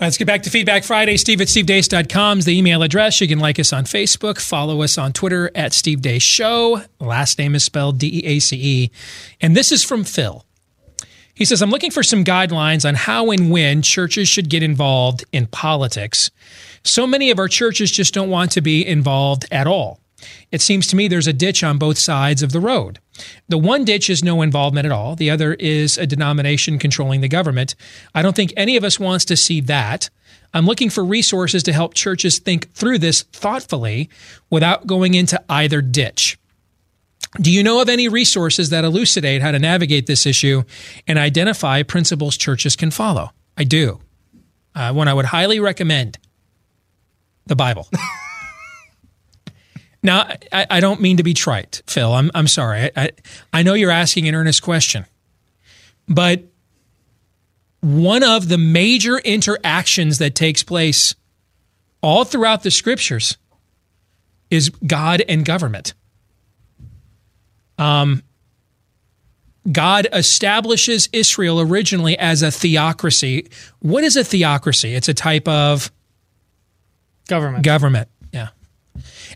Let's get back to Feedback Friday. Steve at stevedeace.com is the email address. You can like us on Facebook, follow us on Twitter at Steve Deace Show. Last name is spelled D E A C E. And this is from Phil. He says, I'm looking for some guidelines on how and when churches should get involved in politics. So many of our churches just don't want to be involved at all. It seems to me there's a ditch on both sides of the road. The one ditch is no involvement at all. The other is a denomination controlling the government. I don't think any of us wants to see that. I'm looking for resources to help churches think through this thoughtfully without going into either ditch. Do you know of any resources that elucidate how to navigate this issue and identify principles churches can follow? I do. Uh, one I would highly recommend the Bible. Now, I, I, don't mean to be trite, Phil. I'm, I'm sorry. I, I, I know you're asking an earnest question, but one of the major interactions that takes place all throughout the scriptures is God and government. Um, God establishes Israel originally as a theocracy. What is a theocracy? It's a type of government. Government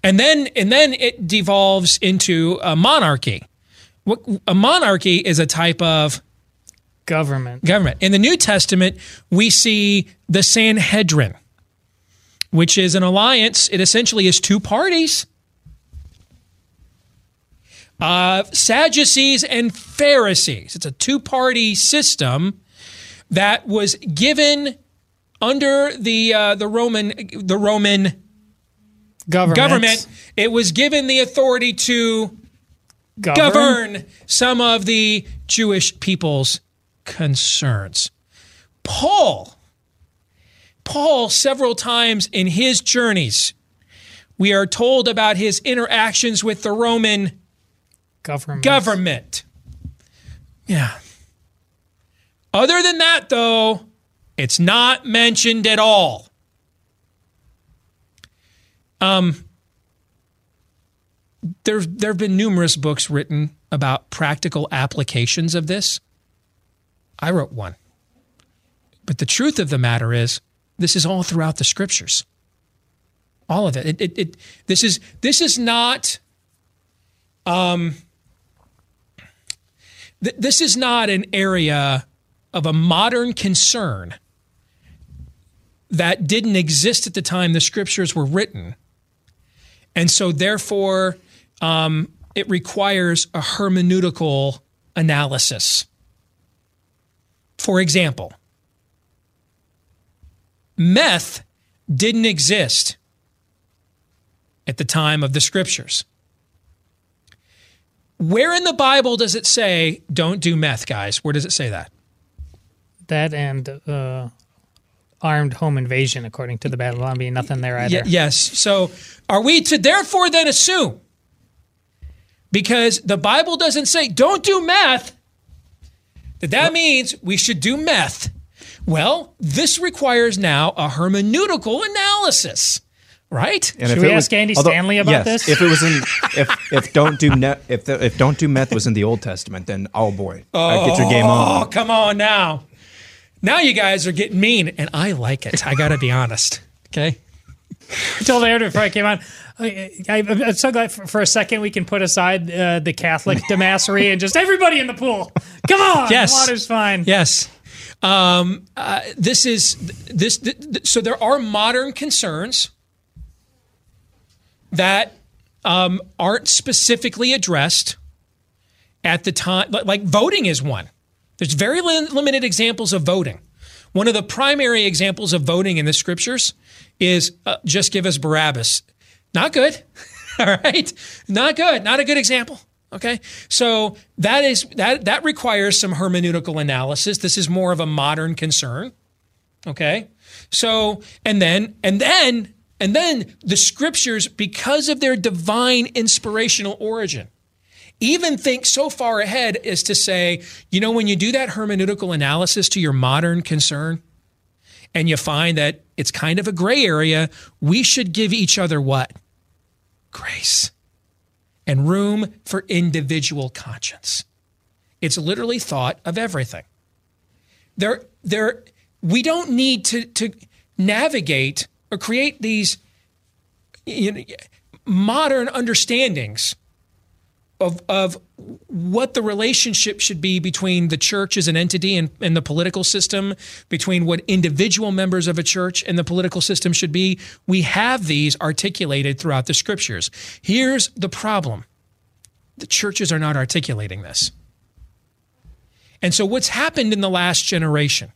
and then and then it devolves into a monarchy. A monarchy is a type of government. Government. In the New Testament, we see the Sanhedrin, which is an alliance. It essentially is two parties. Uh, Sadducees and Pharisees. It's a two-party system that was given under the uh, the Roman the Roman government. government, it was given the authority to govern, govern some of the Jewish people's concerns. Paul, Paul, several times in his journeys, we are told about his interactions with the Roman government. government. Yeah. Other than that, though, it's not mentioned at all. Um, there, there have been numerous books written about practical applications of this. I wrote one. But the truth of the matter is, this is all throughout the scriptures. All of it. it, it, it this is this is not. Um, th- this is not an area of a modern concern that didn't exist at the time the scriptures were written and so, therefore, um, it requires a hermeneutical analysis. For example, meth didn't exist at the time of the scriptures. Where in the Bible does it say, don't do meth, guys? Where does it say that? That and uh, armed home invasion, according to the Babylonian. Nothing there either. Y- yes. So are we to therefore then assume, because the Bible doesn't say don't do meth, that that means we should do meth? Well, this requires now a hermeneutical analysis right? And Should we ask was, Andy although, Stanley about yes, this? If it was in, if if don't do net, if the, if don't do meth was in the Old Testament, then oh boy, oh, get your game on. Oh, come on now. Now you guys are getting mean, and I like it. I got to be honest. Okay. I told Aaron before I came on. I, am so glad for, for, a second we can put aside uh, the Catholic demassery and just everybody in the pool. Come on, yes, water's fine. Yes. Um, uh, this is this. Th- th- so there are modern concerns that um, aren't specifically addressed at the time. Like voting is one. There's very li- limited examples of voting. One of the primary examples of voting in the scriptures is uh, just give us Barabbas. Not good. All right? Not good. Not a good example. Okay? So that is that that requires some hermeneutical analysis. This is more of a modern concern. Okay? So, and then and then and then the scriptures because of their divine inspirational origin even think so far ahead as to say, you know, when you do that hermeneutical analysis to your modern concern and you find that it's kind of a gray area, we should give each other what? Grace and room for individual conscience. It's literally thought of everything. There, there, we don't need to, to navigate or create these you know, modern understandings of, of what the relationship should be between the church as an entity and, and the political system, between what individual members of a church and the political system should be. We have these articulated throughout the scriptures. Here's the problem the churches are not articulating this. And so, what's happened in the last generation?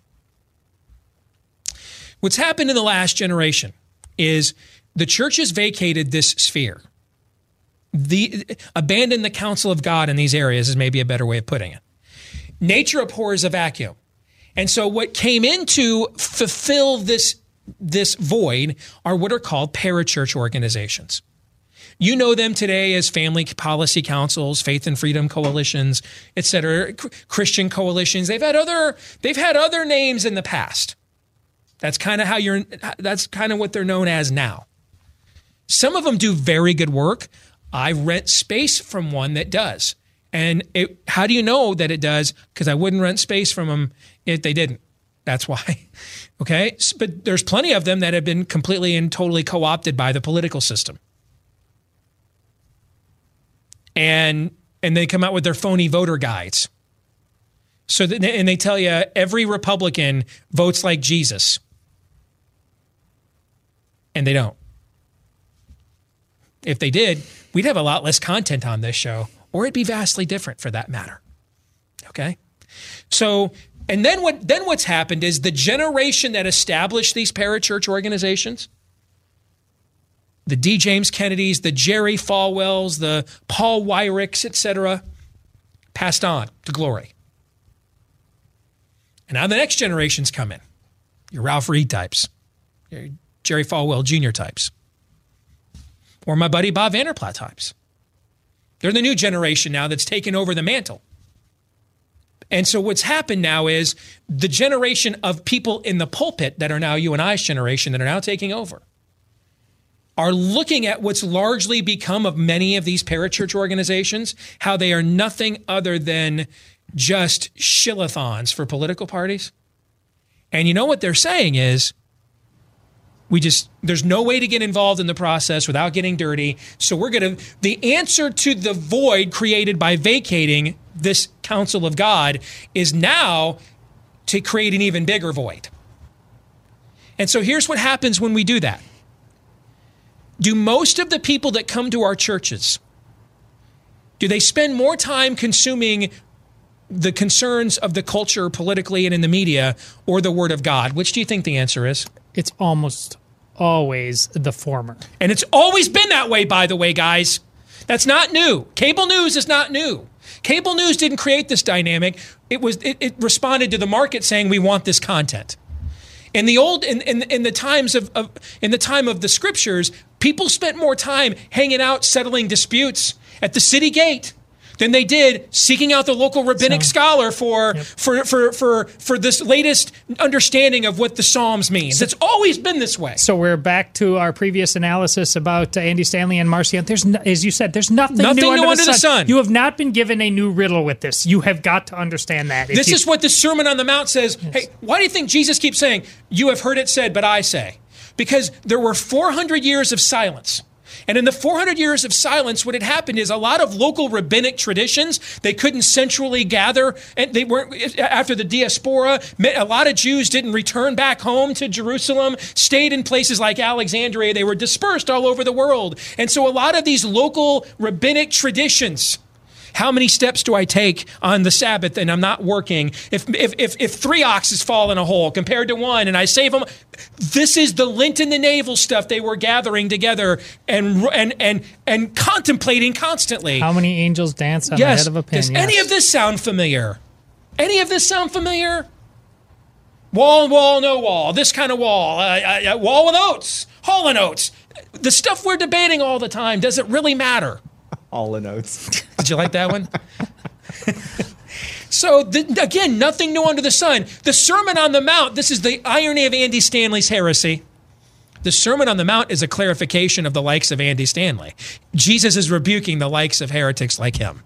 What's happened in the last generation is the church has vacated this sphere the abandon the counsel of God in these areas is maybe a better way of putting it. Nature abhors a vacuum. And so what came in to fulfill this this void are what are called parachurch organizations. You know them today as family policy councils, faith and freedom coalitions, et cetera, Christian coalitions. They've had other they've had other names in the past. That's kind of how you're that's kind of what they're known as now. Some of them do very good work. I rent space from one that does. And it, how do you know that it does? Because I wouldn't rent space from them if they didn't. That's why. Okay. But there's plenty of them that have been completely and totally co opted by the political system. And, and they come out with their phony voter guides. So, and they tell you every Republican votes like Jesus. And they don't. If they did, we'd have a lot less content on this show, or it'd be vastly different for that matter. Okay? So, and then what then what's happened is the generation that established these parachurch organizations, the D. James Kennedys, the Jerry Falwells, the Paul Weyrichs, etc., passed on to glory. And now the next generations come in. Your Ralph Reed types, your Jerry Falwell Jr. types or my buddy Bob Vander Plaats types. They're the new generation now that's taken over the mantle. And so what's happened now is the generation of people in the pulpit that are now you and I's generation that are now taking over are looking at what's largely become of many of these parachurch organizations, how they are nothing other than just shillathons for political parties. And you know what they're saying is we just there's no way to get involved in the process without getting dirty so we're going to the answer to the void created by vacating this council of god is now to create an even bigger void and so here's what happens when we do that do most of the people that come to our churches do they spend more time consuming the concerns of the culture politically and in the media or the word of God? Which do you think the answer is? It's almost always the former. And it's always been that way, by the way, guys. That's not new. Cable news is not new. Cable news didn't create this dynamic. It was it, it responded to the market saying we want this content. In the old in, in, in the times of, of in the time of the scriptures, people spent more time hanging out settling disputes at the city gate than they did seeking out the local rabbinic so, scholar for, yep. for, for, for, for this latest understanding of what the Psalms means. So, it's always been this way. So we're back to our previous analysis about uh, Andy Stanley and Marcion. There's, no, as you said, there's nothing, nothing new, under, under the, sun. the, sun. You have not been given a new riddle with this. You have got to understand that. this you, is what the Sermon on the Mount says. Yes. Hey, why do you think Jesus keeps saying, "You have heard it said, but I say"? Because there were 400 years of silence. And in the 400 years of silence, what had happened is a lot of local rabbinic traditions, they couldn't centrally gather. And they weren't, after the diaspora, a lot of Jews didn't return back home to Jerusalem, stayed in places like Alexandria. They were dispersed all over the world. And so a lot of these local rabbinic traditions, How many steps do I take on the Sabbath and I'm not working? If, if, if, if three oxes fall in a hole compared to one and I save them, this is the lint in the navel stuff they were gathering together and, and, and, and contemplating constantly. How many angels dance on yes. the head of a pin? Does yes. any of this sound familiar? Any of this sound familiar? Wall, wall, no wall. This kind of wall. Uh, uh, uh wall with oats. Hall and oats. The stuff we're debating all the time. Does it really matter? Hall and oats. Did you like that one? so the, again, nothing new under the sun. The Sermon on the Mount. This is the irony of Andy Stanley's heresy. The Sermon on the Mount is a clarification of the likes of Andy Stanley. Jesus is rebuking the likes of heretics like him,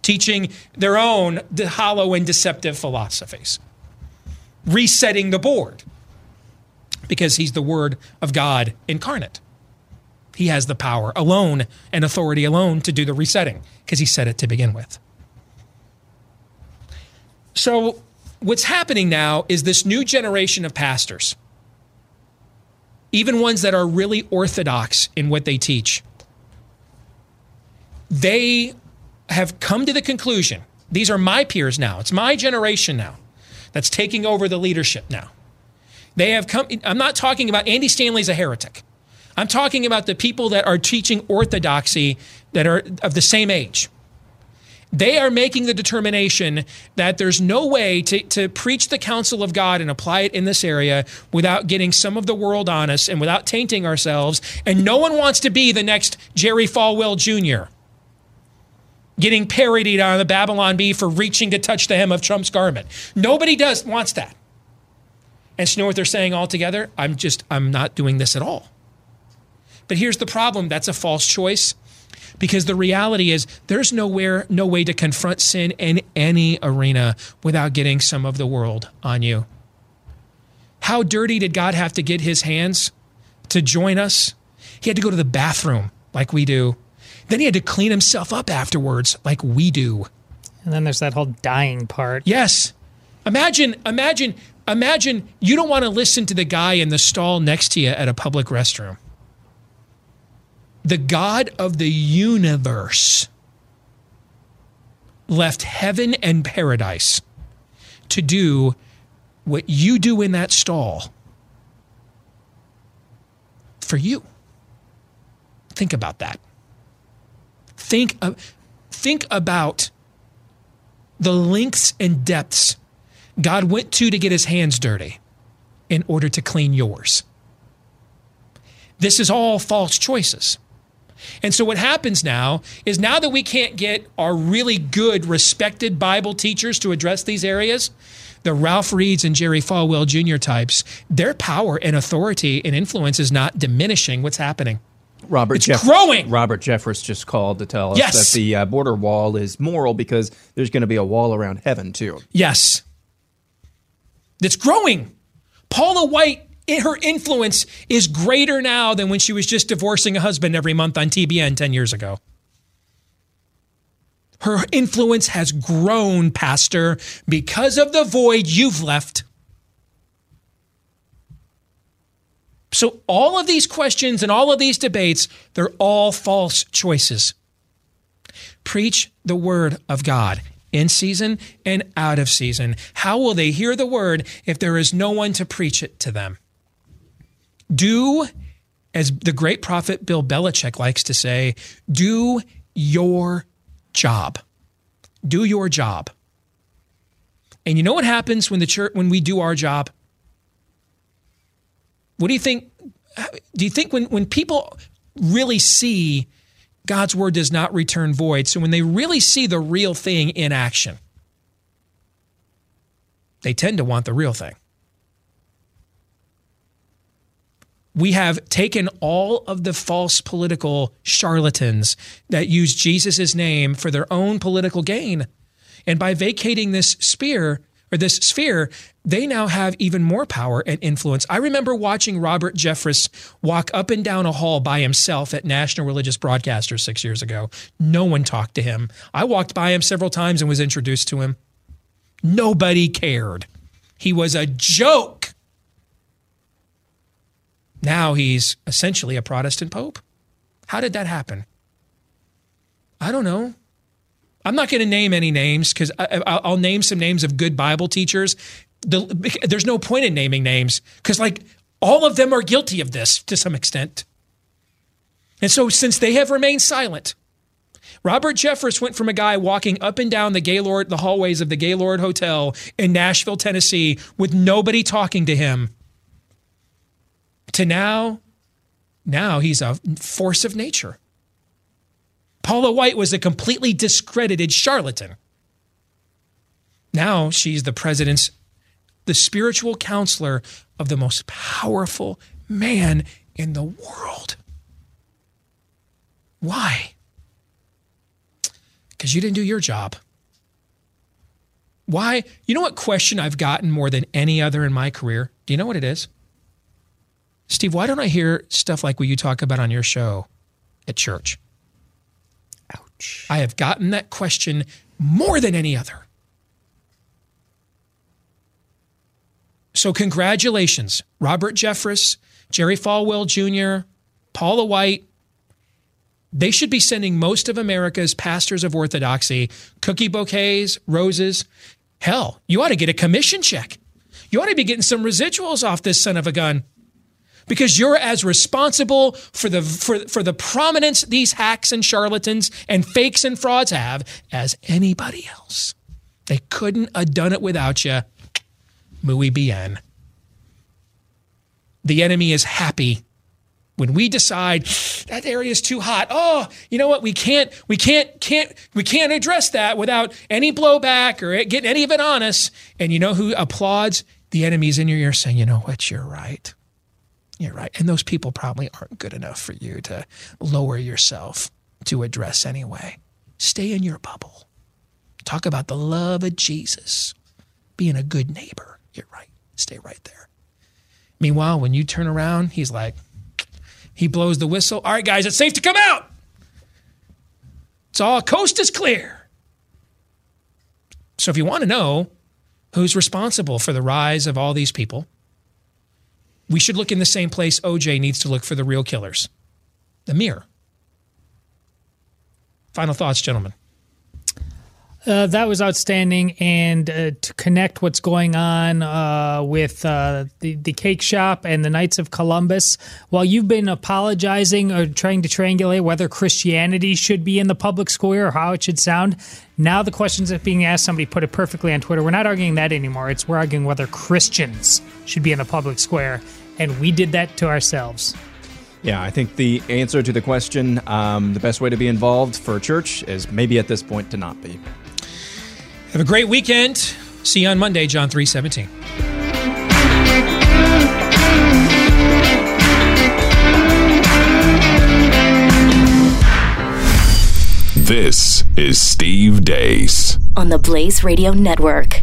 teaching their own hollow and deceptive philosophies resetting the board because he's the Word of God incarnate. He has the power alone and authority alone to do the resetting because he said it to begin with. So, what's happening now is this new generation of pastors, even ones that are really orthodox in what they teach, they have come to the conclusion these are my peers now, it's my generation now that's taking over the leadership now. They have come, I'm not talking about Andy Stanley's a heretic. I'm talking about the people that are teaching orthodoxy that are of the same age. They are making the determination that there's no way to, to preach the counsel of God and apply it in this area without getting some of the world on us and without tainting ourselves. And no one wants to be the next Jerry Falwell Jr getting parodied on the Babylon Bee for reaching to touch the hem of Trump's garment. Nobody does wants that. And so you know what they're saying altogether? I'm just I'm not doing this at all. But here's the problem, that's a false choice. Because the reality is there's nowhere no way to confront sin in any arena without getting some of the world on you. How dirty did God have to get his hands to join us? He had to go to the bathroom like we do then he had to clean himself up afterwards, like we do. And then there's that whole dying part. Yes. Imagine, imagine, imagine you don't want to listen to the guy in the stall next to you at a public restroom. The God of the universe left heaven and paradise to do what you do in that stall for you. Think about that. Think, of, think about the lengths and depths God went to to get his hands dirty in order to clean yours. This is all false choices. And so what happens now is now that we can't get our really good, respected Bible teachers to address these areas, the Ralph Reeds and Jerry Falwell Jr. types, their power and authority and influence is not diminishing what's happening. Robert it's Jeff- growing. Robert Jeffress just called to tell us Yes. that the uh, border wall is moral because there's going to be a wall around heaven too. Yes. It's growing. Paula White, her influence is greater now than when she was just divorcing a husband every month on TBN 10 years ago. Her influence has grown, Pastor, because of the void you've left. So, all of these questions and all of these debates, they're all false choices. Preach the word of God in season and out of season. How will they hear the word if there is no one to preach it to them? Do, as the great prophet Bill Belichick likes to say, do your job. Do your job. And you know what happens when the church when we do our job? What do you think? Do you think when, when people really see God's word does not return void, so when they really see the real thing in action, they tend to want the real thing. We have taken all of the false political charlatans that use Jesus' name for their own political gain. And by vacating this spear, or this sphere, they now have even more power and influence. I remember watching Robert Jeffress walk up and down a hall by himself at National Religious Broadcasters six years ago. No one talked to him. I walked by him several times and was introduced to him. Nobody cared. He was a joke. Now he's essentially a Protestant pope. How did that happen? I don't know. I'm not going to name any names because I'll name some names of good Bible teachers. The, there's no point in naming names because, like, all of them are guilty of this to some extent. And so, since they have remained silent, Robert Jeffress went from a guy walking up and down the Gaylord, the hallways of the Gaylord Hotel in Nashville, Tennessee, with nobody talking to him, to now, now he's a force of nature. Paula White was a completely discredited charlatan. Now she's the president's, the spiritual counselor of the most powerful man in the world. Why? Because you didn't do your job. Why? You know what question I've gotten more than any other in my career? Do you know what it is? Steve, why don't I hear stuff like what you talk about on your show at church? Ouch. I have gotten that question more than any other. So, congratulations, Robert Jeffress, Jerry Falwell Jr., Paula White. They should be sending most of America's pastors of orthodoxy cookie bouquets, roses. Hell, you ought to get a commission check. You ought to be getting some residuals off this son of a gun because you're as responsible for the for, for the prominence these hacks and charlatans and fakes and frauds have as anybody else. They couldn't have done it without you. Muy bien. The enemy is happy when we decide that area is too hot. Oh, you know what? We can't, we can't, can't, we can't address that without any blowback or getting any of it on us. And you know who applauds? The enemies in your ear saying, you know what? You're right. You're right. And those people probably aren't good enough for you to lower yourself to address anyway. Stay in your bubble. Talk about the love of Jesus, being a good neighbor. You're right. Stay right there. Meanwhile, when you turn around, he's like, he blows the whistle. All right, guys, it's safe to come out. It's all coast is clear. So if you want to know who's responsible for the rise of all these people, we should look in the same place OJ needs to look for the real killers the mirror. Final thoughts, gentlemen. Uh, that was outstanding, and uh, to connect what's going on uh, with uh, the the cake shop and the Knights of Columbus. While you've been apologizing or trying to triangulate whether Christianity should be in the public square or how it should sound, now the questions are being asked. Somebody put it perfectly on Twitter. We're not arguing that anymore. It's we're arguing whether Christians should be in the public square, and we did that to ourselves. Yeah, I think the answer to the question, um, the best way to be involved for a church is maybe at this point to not be. Have a great weekend. See you on Monday, John 317. This is Steve Deace on the Blaze Radio Network.